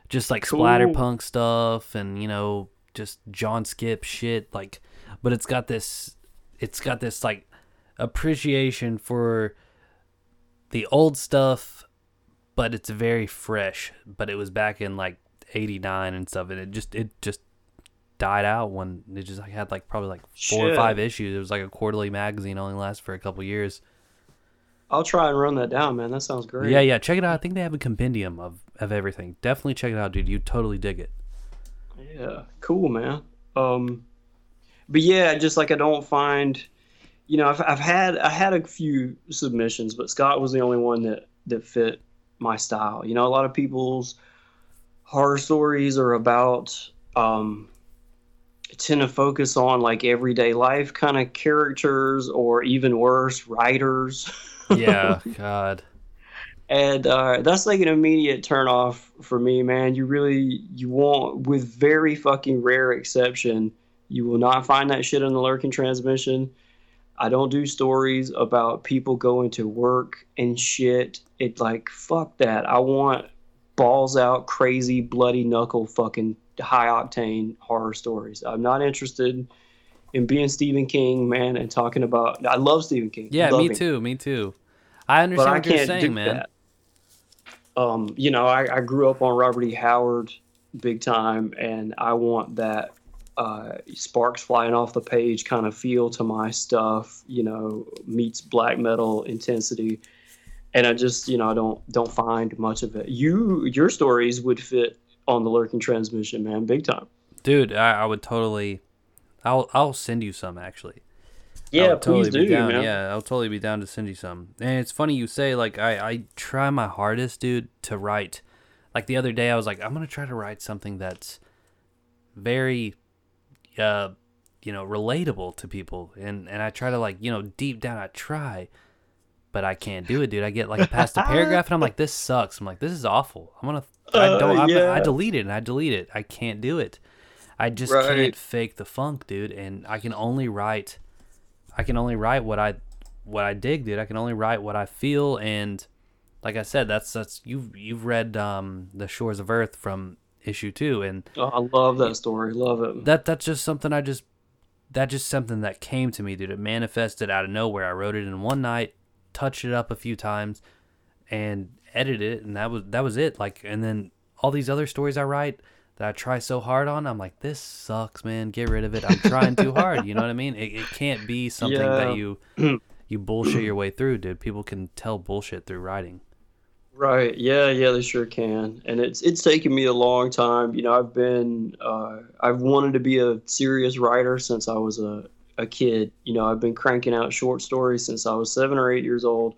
just like Cool. splatterpunk stuff and you know just John Skipp shit. Like, but it's got this. It's got this like appreciation for the old stuff, but it's very fresh. But it was back in like '89 and stuff, and it just it just died out when it just like had like probably like four or five issues. It was like a quarterly magazine, only lasts for a couple years. I'll try and run that down, man. That sounds great. Yeah, yeah. Check it out. I think they have a compendium of of everything. Definitely check it out, dude. You totally dig it. Yeah, cool, man. Um, but yeah, just like I don't find, you know, I've, I've had I had a few submissions, but Scott was the only one that that fit my style. You know, a lot of people's horror stories are about um, tend to focus on like everyday life kind of characters, or even worse, writers. Yeah, God. and uh, that's like an immediate turn off for me man. You really you won't with very fucking rare exception you will not find that shit in the lurking transmission. I don't do stories about people going to work and shit. It like fuck that. I want balls out crazy bloody knuckle fucking high octane horror stories. I'm not interested in being stephen king man and talking about i love stephen king Yeah, Love me him too. Me too. I but understand I what you're saying, man. that. Um, you know, I, I grew up on Robert E. Howard big time, and I want that uh, sparks flying off the page kind of feel to my stuff, you know, meets black metal intensity. And I just, you know, I don't don't find much of it. You your stories would fit on the lurking transmission, man, big time. Dude, I, I would totally I'll I'll send you some actually. Yeah, totally please do, man. Yeah, I'll totally be down to send you some. And it's funny you say like I I try my hardest, dude, to write. Like the other day, I was like, I'm gonna try to write something that's very, uh, you know, relatable to people, and and I try to like you know deep down I try, but I can't do it, dude. I get like past a paragraph and I'm like, this sucks. I'm like, this is awful. I'm gonna I Uh, don't I'm, yeah. I delete it and I delete it. I can't do it. I just Right. can't fake the funk, dude. And I can only write I can only write what I what I dig, dude. I can only write what I feel and like I said, that's that's you've you've read um The Shores of Earth from issue two and Oh, I love that story. Love it. that that's just something I just that just something that came to me, dude. It manifested out of nowhere. I wrote it in one night, touched it up a few times, and edited it, and that was that was it. Like, and then all these other stories I write that I try so hard on, I'm like, this sucks, man. Get rid of it. I'm trying too hard. You know what I mean? It, it can't be something Yeah. that you you bullshit your way through, dude. People can tell bullshit through writing. Right. Yeah, yeah, they sure can. And it's it's taken me a long time. You know, I've been uh, I've wanted to be a serious writer since I was a, a kid. You know, I've been cranking out short stories since I was seven or eight years old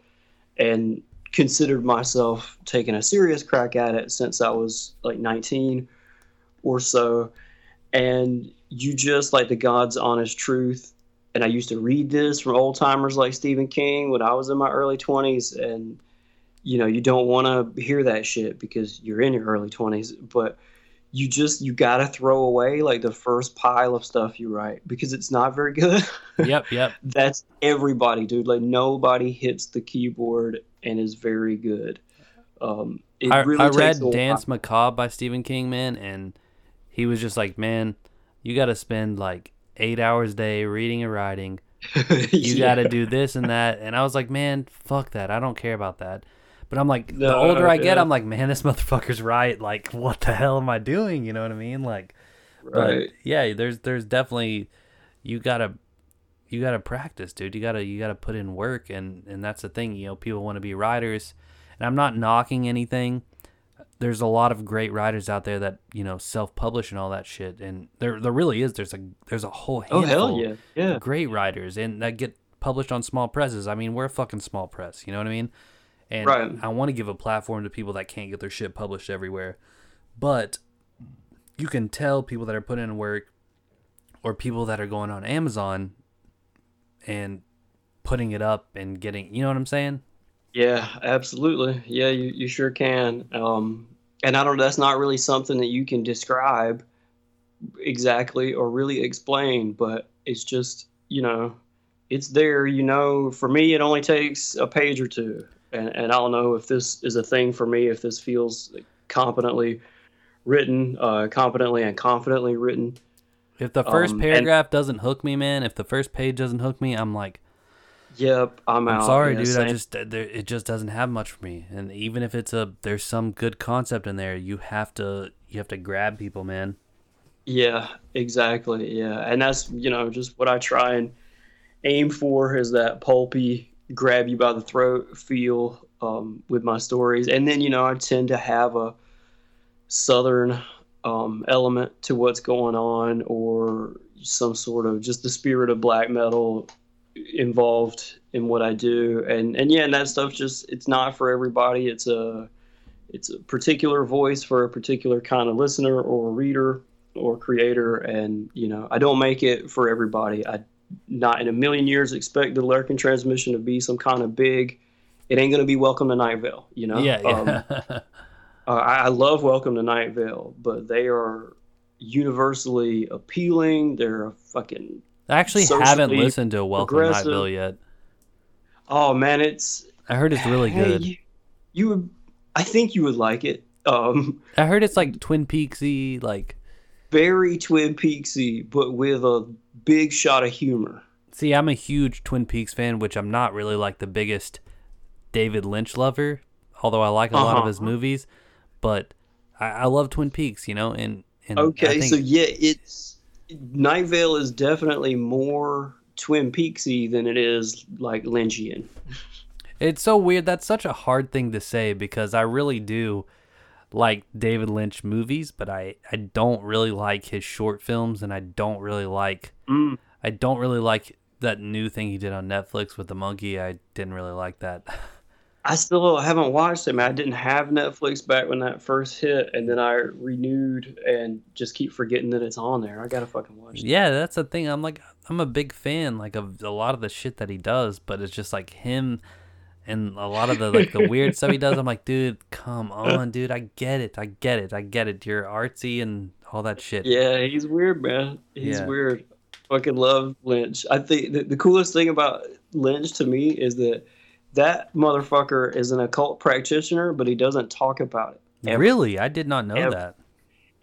and considered myself taking a serious crack at it since I was like 19 or so. And you just like the God's honest truth. And I used to read this from old timers like Stephen King when I was in my early 20s. And you know you don't want to hear that shit because you're in your early 20s but you just you gotta throw away like the first pile of stuff you write because it's not very good Yep, yep. that's everybody dude like nobody hits the keyboard and is very good um it I, really I read. Danse Macabre by Stephen King, man, and he was just like, man, you got to spend like eight hours a day reading and writing. You Yeah. got to do this and that. And I was like, man, fuck that. I don't care about that. But I'm like, the older I get, yeah. I'm like, man, this motherfucker's right. Like, what the hell am I doing? You know what I mean? Like, right yeah, there's there's definitely you gotta you gotta practice, dude. You gotta you gotta put in work, and and that's the thing. You know, people want to be writers, and I'm not knocking anything. There's a lot of great writers out there that you know self-publish and all that shit, and there there really is. There's a there's a whole oh handful hell yeah yeah of great writers, and that get published on small presses. I mean, we're a fucking small press. You know what I mean? And Right. I want to give a platform to people that can't get their shit published everywhere, but you can tell people that are putting in work or people that are going on Amazon and putting it up and getting, you know what I'm saying? Yeah, absolutely. Yeah, you, you sure can. Um, and I don't. That's not really something that you can describe exactly or really explain, but it's just you know, it's there. You know, for me, it only takes a page or two, and and I don't know if this is a thing for me. If this feels competently written, uh, competently and confidently written. If the first Um, and- paragraph doesn't hook me, man, if the first page doesn't hook me, I'm like, Yep, I'm out. I'm sorry, Yeah, dude. I just there, it just doesn't have much for me. And even if it's a there's some good concept in there, you have to you have to grab people, man. Yeah, exactly. Yeah, and that's you know just what I try and aim for is that pulpy, grab you by the throat feel um, with my stories, and then you know I tend to have a southern um, element to what's going on, or some sort of just the spirit of black metal involved in what I do, and and yeah, and that stuff just it's not for everybody. It's a it's a particular voice for a particular kind of listener or reader or creator. And you know i don't make it for everybody. I not in a million years expect the lurking transmission to be some kind of big it ain't going to be welcome to night vale you know? Yeah, Um, yeah. uh, I, I love welcome to night vale but they are universally appealing. They're a fucking I actually haven't listened to Welcome progressive. Night Vale yet. oh man it's I heard it's really good. you, you would i think you would like it um I heard it's like Twin Peaksy, like very twin peaksy but with a big shot of humor See, I'm a huge Twin Peaks fan, which I'm not really like the biggest David Lynch lover, although I like a lot of Uh-huh. his movies. But I, I love Twin Peaks, you know, and, and I Okay, think, so yeah, it's Night Vale is definitely more Twin Peaksy than it is like Lynchian. It's so weird. That's such a hard thing to say because I really do like David Lynch movies, but I, I don't really like his short films and I don't really like Mm. I don't really like that new thing he did on Netflix with the monkey. I didn't really like that. I still haven't watched it. Man. I didn't have Netflix back when that first hit, and then I renewed and just keep forgetting that it's on there. I gotta fucking watch it. Yeah, that's the thing. I'm like, I'm a big fan, like of a lot of the shit that he does, but it's just like him and a lot of the like the weird stuff he does. I'm like, dude, come on, dude. I get it. I get it. I get it. You're artsy and all that shit. Yeah, he's weird, man. He's Yeah. weird. Fucking love Lynch. I think the, the coolest thing about Lynch to me is that that motherfucker is an occult practitioner, but he doesn't talk about it. Ever. Really, I did not know Ever. that.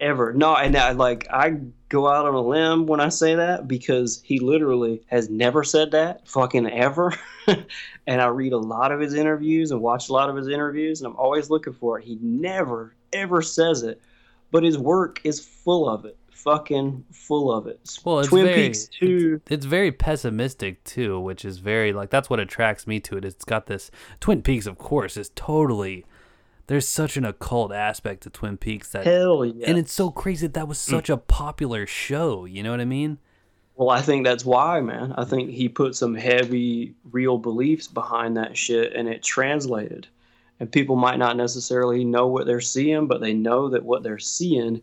ever. No, and I like I go out on a limb when I say that because he literally has never said that fucking ever. and I read a lot of his interviews and watch a lot of his interviews, and I'm always looking for it. He never ever says it, but his work is full of it. Fucking full of it. Well, it's Twin very- Peaks two. It's very pessimistic too, which is very like that's what attracts me to it. It's got this Twin Peaks, of course, is totally. There's such an occult aspect to Twin Peaks that, Hell yeah. and it's so crazy that that was mm. such a popular show. You know what I mean? Well, I think that's why, man. I think he put some heavy, real beliefs behind that shit, and it translated. And people might not necessarily know what they're seeing, but they know that what they're seeing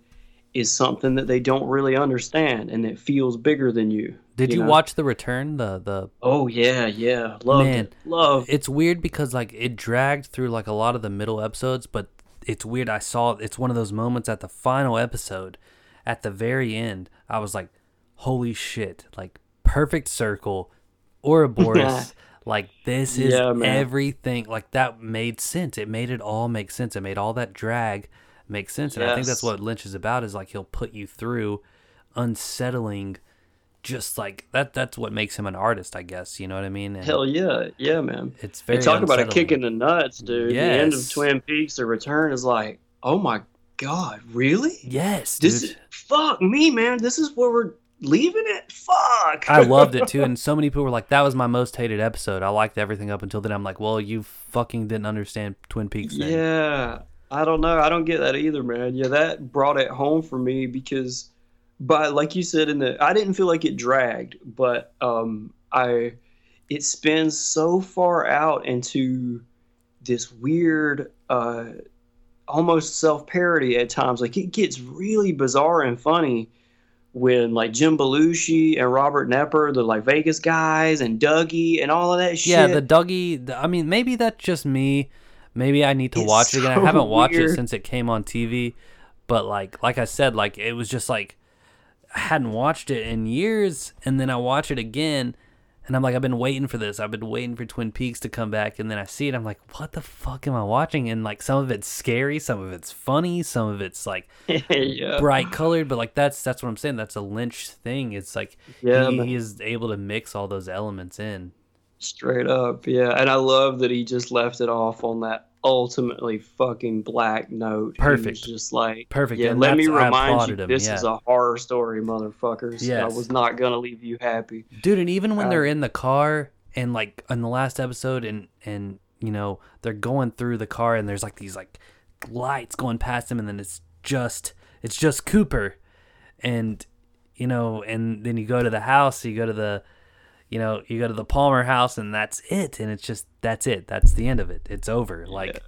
is something that they don't really understand, and it feels bigger than you. Did you, know? watch The Return? The the Oh yeah, yeah, loved Man. it, love. it's weird because like it dragged through like a lot of the middle episodes, but it's weird. I saw it's one of those moments at the final episode, at the very end. I was like, "Holy shit!" Like perfect circle, Ouroboros. like this is Yeah, everything. Like that made sense. It made it all make sense. It made all that drag make sense. And I think that's what Lynch is about. Is like he'll put you through unsettling. Just like that, that's what makes him an artist, I guess. You know what I mean? And Hell yeah, yeah, man. it's very talk about a kick in the nuts, dude. The end of Twin Peaks: The Return is like, oh my god, really? Yes, This dude. is fuck me, man. This is where we're leaving it. Fuck. I loved it too, and so many people were like, "That was my most hated episode." I liked everything up until then. I'm like, "Well, you fucking didn't understand Twin Peaks." Then. Yeah, I don't know. I don't get that either, man. Yeah, that brought it home for me because, but like you said in the, I didn't feel like it dragged, but um, I, it spins so far out into this weird, uh, almost self parody at times. Like it gets really bizarre and funny when like Jim Belushi and Robert Knepper, the like Vegas guys, and Dougie and all of that shit. yeah. The Dougie. the- I mean, maybe that's just me. Maybe I need to It's watch it again. I haven't watched it since it came on TV, but like, like I said, like it was just like I hadn't watched it in years, and then I watch it again. And I'm like, I've been waiting for this. I've been waiting for Twin Peaks to come back, and then I see it. I'm like, what the fuck am I watching? And like, some of it's scary, some of it's funny, some of it's like yeah. bright colored, but like that's that's what I'm saying. That's a Lynch thing. It's like Yeah, he, he is able to mix all those elements in. Straight up, yeah. And I love that he just left it off on that ultimately fucking black note. Perfect. just like Perfect, Yeah, and let me remind you, him, this yeah. is a horror story, motherfuckers. Yeah, I was not gonna leave you happy. Dude, and even when Uh, they're in the car and like in the last episode and and you know, they're going through the car and there's like these like lights going past them and then it's just it's just Cooper and you know, and then you go to the house, you go to the you know, you go to the Palmer house and that's it and it's just that's it. That's the end of it. It's over. Like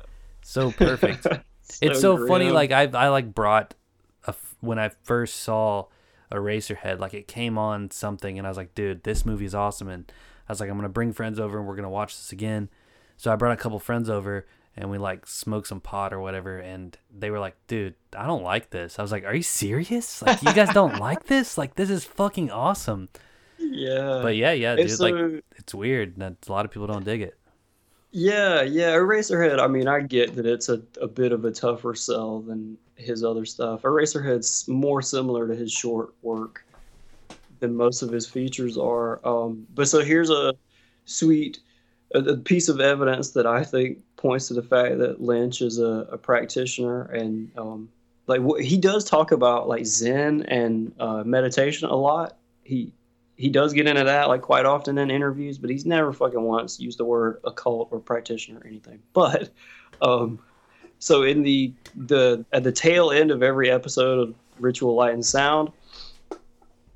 so perfect. it's so funny like i i like brought a f- when i first saw eraserhead like it came on something and i was like dude this movie's awesome and i was like i'm gonna bring friends over and we're gonna watch this again so i brought a couple friends over and we like smoked some pot or whatever and they were like dude i don't like this i was like are you serious like you guys don't like this like this is fucking awesome yeah. but yeah yeah dude it's like it's weird that a lot of people don't dig it Yeah, yeah, Eraserhead. I mean, I get that it's a, a bit of a tougher sell than his other stuff. Eraserhead's more similar to his short work than most of his features are. Um, but so here's a sweet a, a piece of evidence that I think points to the fact that Lynch is a, a practitioner and um, like wh- he does talk about like Zen and uh, meditation a lot. He he does get into that like quite often in interviews, but he's never fucking once used the word occult or practitioner or anything. But um, so in the the at the tail end of every episode of Ritual Light and Sound,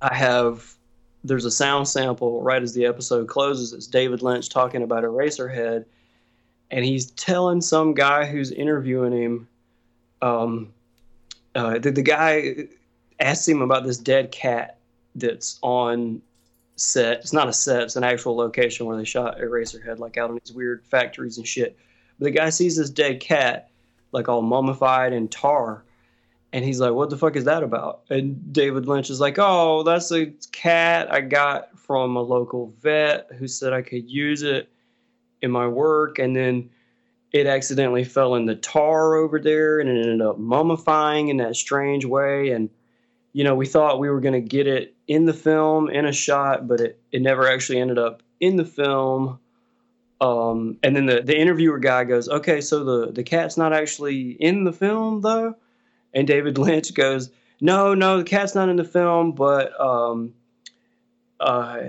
I have there's a sound sample right as the episode closes. It's David Lynch talking about Eraserhead, and he's telling some guy who's interviewing him. Um, uh, the, the guy asks him about this dead cat that's on set. It's not a set; it's an actual location where they shot Eraserhead, like out in these weird factories and shit. But the guy sees this dead cat, like all mummified in tar, and he's like, "What the fuck is that about?" And David Lynch is like, "Oh, that's a cat I got from a local vet who said I could use it in my work, and then." It accidentally fell in the tar over there and it ended up mummifying in that strange way. And you know, we thought we were going to get it in the film in a shot, but it, it never actually ended up in the film. Um, and then the, the interviewer guy goes, okay, so the, the cat's not actually in the film though. And David Lynch goes, no, no, the cat's not in the film, but um, uh,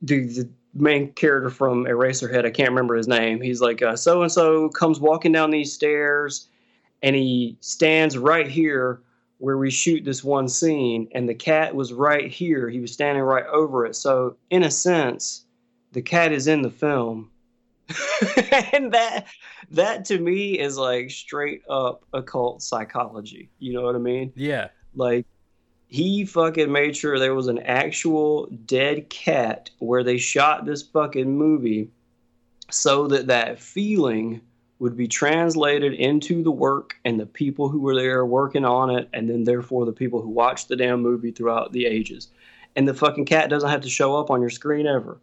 the, the main character from Eraserhead, I can't remember his name. He's like, so and so comes walking down these stairs and he stands right here where we shoot this one scene and the cat was right here. He was standing right over it. So in a sense the cat is in the film. And that that to me is like straight up occult psychology. You know what i mean? Yeah. like he fucking made sure there was an actual dead cat where they shot this fucking movie so that that feeling would be translated into the work and the people who were there working on it and then therefore the people who watched the damn movie throughout the ages and the fucking cat doesn't have to show up on your screen ever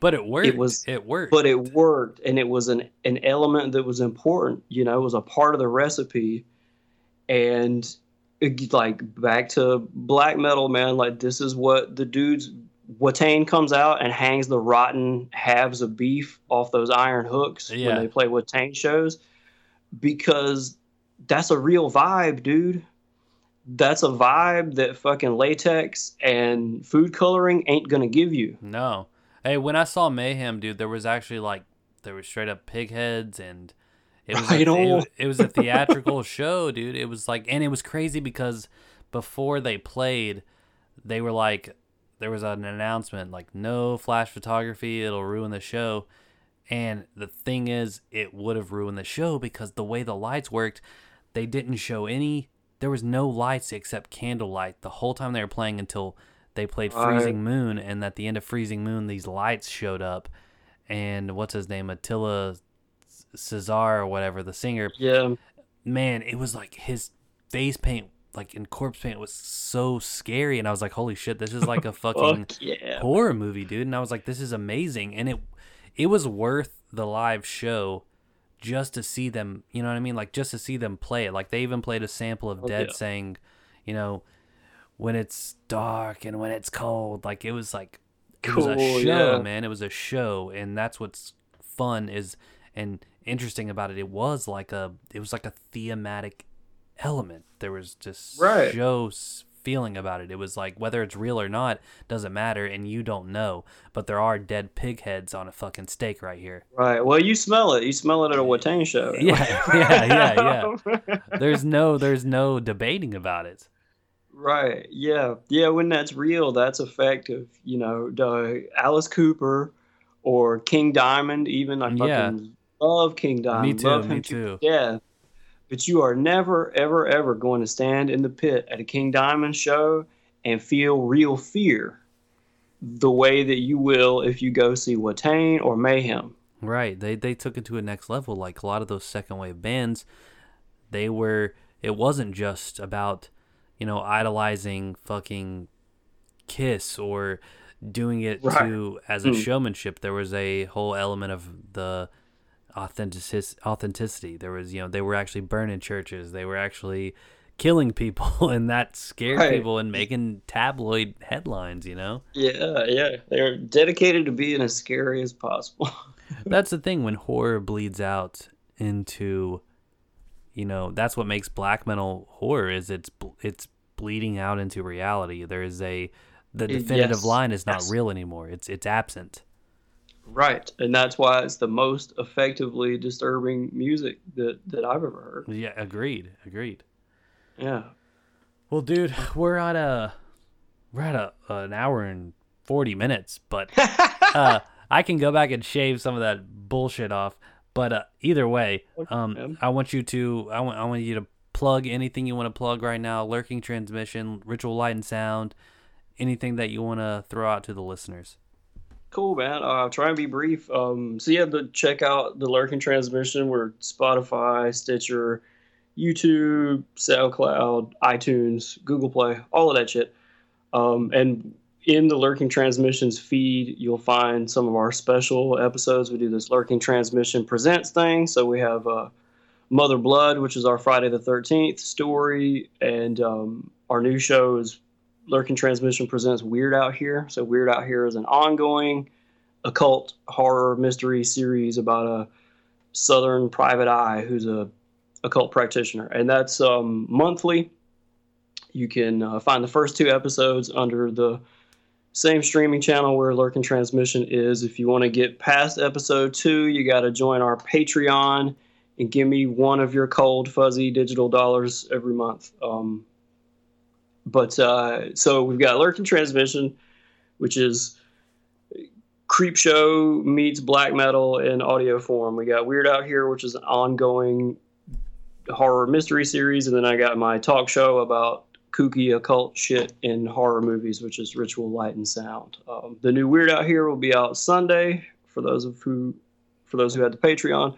But it worked. It was- It worked. but it worked and it was an, an element that was important you know it was a part of the recipe and it, like back to black metal man like this is what the dudes Watain comes out and hangs the rotten halves of beef off those iron hooks Yeah. when they play Watain shows because that's a real vibe dude that's a vibe that fucking latex and food coloring ain't gonna give you No. Hey, when I saw Mayhem, dude, there was actually like there was straight up pig heads and it was I a, it, was- it was a theatrical show, dude. It was like and it was crazy because before they played, they were like there was an announcement like no flash photography, it'll ruin the show. And the thing is, it would have ruined the show because the way the lights worked, they didn't show any. There was no lights except candlelight the whole time they were playing until they played. Freezing Moon. And at the end of Freezing Moon, these lights showed up. And what's his name? Attila Csihar or whatever, the singer. yeah Man, it was like his face paint, like in corpse paint, was so scary. And I was like, holy shit, this is like a fucking Fuck yeah horror movie, dude. And I was like, this is amazing. And it it was worth the live show just to see them, you know what I mean? Like just to see them play it. Like they even played a sample of Oh, Dead yeah. saying, you know, when it's dark and when it's cold. Like it was like it was a show, yeah. man. It was a show. And that's what's fun is and interesting about it. It was like a it was like a thematic element. There was just Right. show s- feeling about it. It was like whether it's real or not doesn't matter, and you don't know. But there are dead pig heads on a fucking stake right here. Right. Well, you smell it. You smell it at a Watain show. Yeah, yeah, yeah, yeah. There's no there's no debating about it. right. Yeah. Yeah. When that's real, that's effective. You know, Alice Cooper or King Diamond. Even I fucking Yeah. love King Diamond. Me too, Love me too. Yeah. But you are never, ever, ever going to stand in the pit at a King Diamond show and feel real fear the way that you will if you go see Watain or Mayhem. Right. They they took it to a next level. Like a lot of those second wave bands, they were it wasn't just about, you know, idolizing fucking Kiss or doing it Right. to as a Hmm. showmanship. There was a whole element of the authentic authenticity. There was, you know, they were actually burning churches. They were actually killing people and that scared Right. people and making tabloid headlines, you know? Yeah, yeah. They're dedicated to being as scary as possible. That's the thing when horror bleeds out into you know that's what makes black metal horror is it's it's bleeding out into reality. There is a the definitive yes. line is not yes. real anymore. It's it's absent. Right, and that's why it's the most effectively disturbing music that that I've ever heard. Yeah, agreed, agreed. Yeah. Well, dude, we're at a we're at a an hour and forty minutes, but uh, I can go back and shave some of that bullshit off. But uh, either way, um, I want you to I want I want you to plug anything you want to plug right now. Lurking transmission, ritual light and sound, anything that you want to throw out to the listeners. Cool, man. Uh, I'll try and be brief. Um, so yeah, to check out the lurking transmission. We're Spotify, Stitcher, YouTube, SoundCloud, iTunes, Google Play, all of that shit. Um, and in the Lurking Transmissions feed, you'll find some of our special episodes. We do this Lurking Transmission Presents thing. So we have uh, Mother Blood, which is our Friday the 13th story. And um, our new show is Lurking Transmission Presents Weird Out Here. So Weird Out Here is an ongoing occult horror mystery series about a Southern private eye who's a occult practitioner. And that's um, monthly. You can uh, find the first two episodes under the same streaming channel where Lurking Transmission is. If you want to get past episode two, you got to join our Patreon and give me one of your cold, fuzzy digital dollars every month. Um, but uh, so we've got Lurking Transmission, which is Creep Show meets black metal in audio form. We got Weird Out Here, which is an ongoing horror mystery series, and then I got my talk show about kooky occult shit in horror movies, which is Ritual Light and Sound. Um, the new Weird Out Here will be out Sunday for those of who for those who had the Patreon.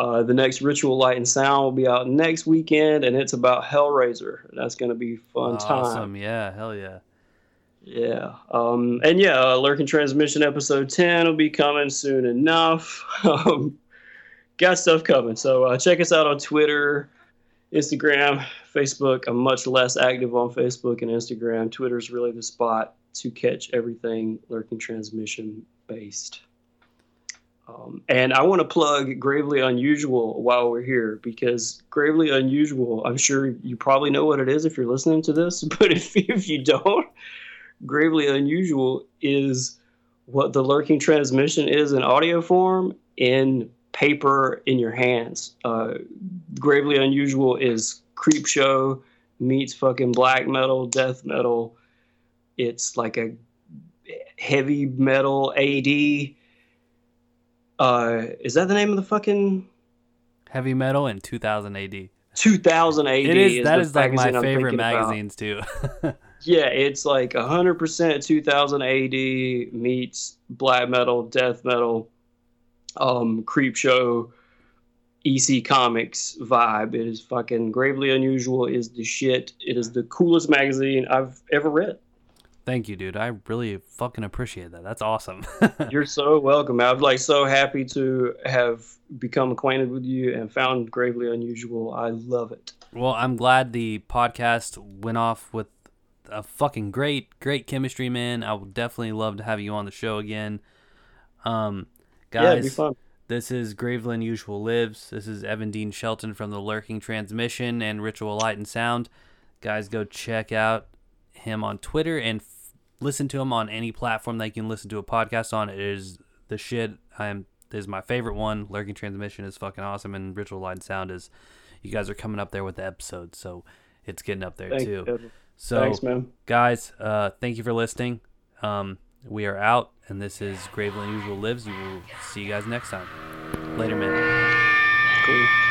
Uh, the next Ritual Light and Sound will be out next weekend, and it's about Hellraiser. That's going to be fun awesome. time. Awesome, yeah, hell yeah. Yeah, um, and yeah, uh, Lurking Transmission episode ten will be coming soon enough. um, got stuff coming, so uh, check us out on Twitter, Instagram, Facebook. I'm much less active on Facebook and Instagram. Twitter's really the spot to catch everything Lurking Transmission based. Um, and I want to plug Gravely Unusual while we're here because Gravely Unusual, I'm sure you probably know what it is if you're listening to this, but if, if you don't, Gravely Unusual is what the lurking transmission is in audio form in paper in your hands. Uh, Gravely Unusual is Creep Show meets fucking black metal, death metal. It's like a heavy metal AD uh, is that the name of the fucking heavy metal in 2000 AD? 2000 AD. It is. is that is like my favorite magazines about. too. yeah, it's like 100% 2000 AD meets black metal, death metal, um, creep show, EC Comics vibe. It is fucking gravely unusual. Is the shit. It is the coolest magazine I've ever read. Thank you, dude. I really fucking appreciate that. That's awesome. You're so welcome. I'm like so happy to have become acquainted with you and found Gravely Unusual. I love it. Well, I'm glad the podcast went off with a fucking great, great chemistry, man. I would definitely love to have you on the show again. Um, guys, yeah, this is Gravely Unusual Lives. This is Evan Dean Shelton from the Lurking Transmission and Ritual Light and Sound. Guys, go check out him on Twitter and listen to him on any platform that you can listen to a podcast on. It is the shit. I'm is my favorite one. Lurking Transmission is fucking awesome, and Ritual Light Sound is. You guys are coming up there with the episodes, so it's getting up there Thanks, too. Kevin. So, Thanks, man. guys, uh, thank you for listening. Um, we are out, and this is Gravely Unusual Lives. We will see you guys next time. Later, man. Cool.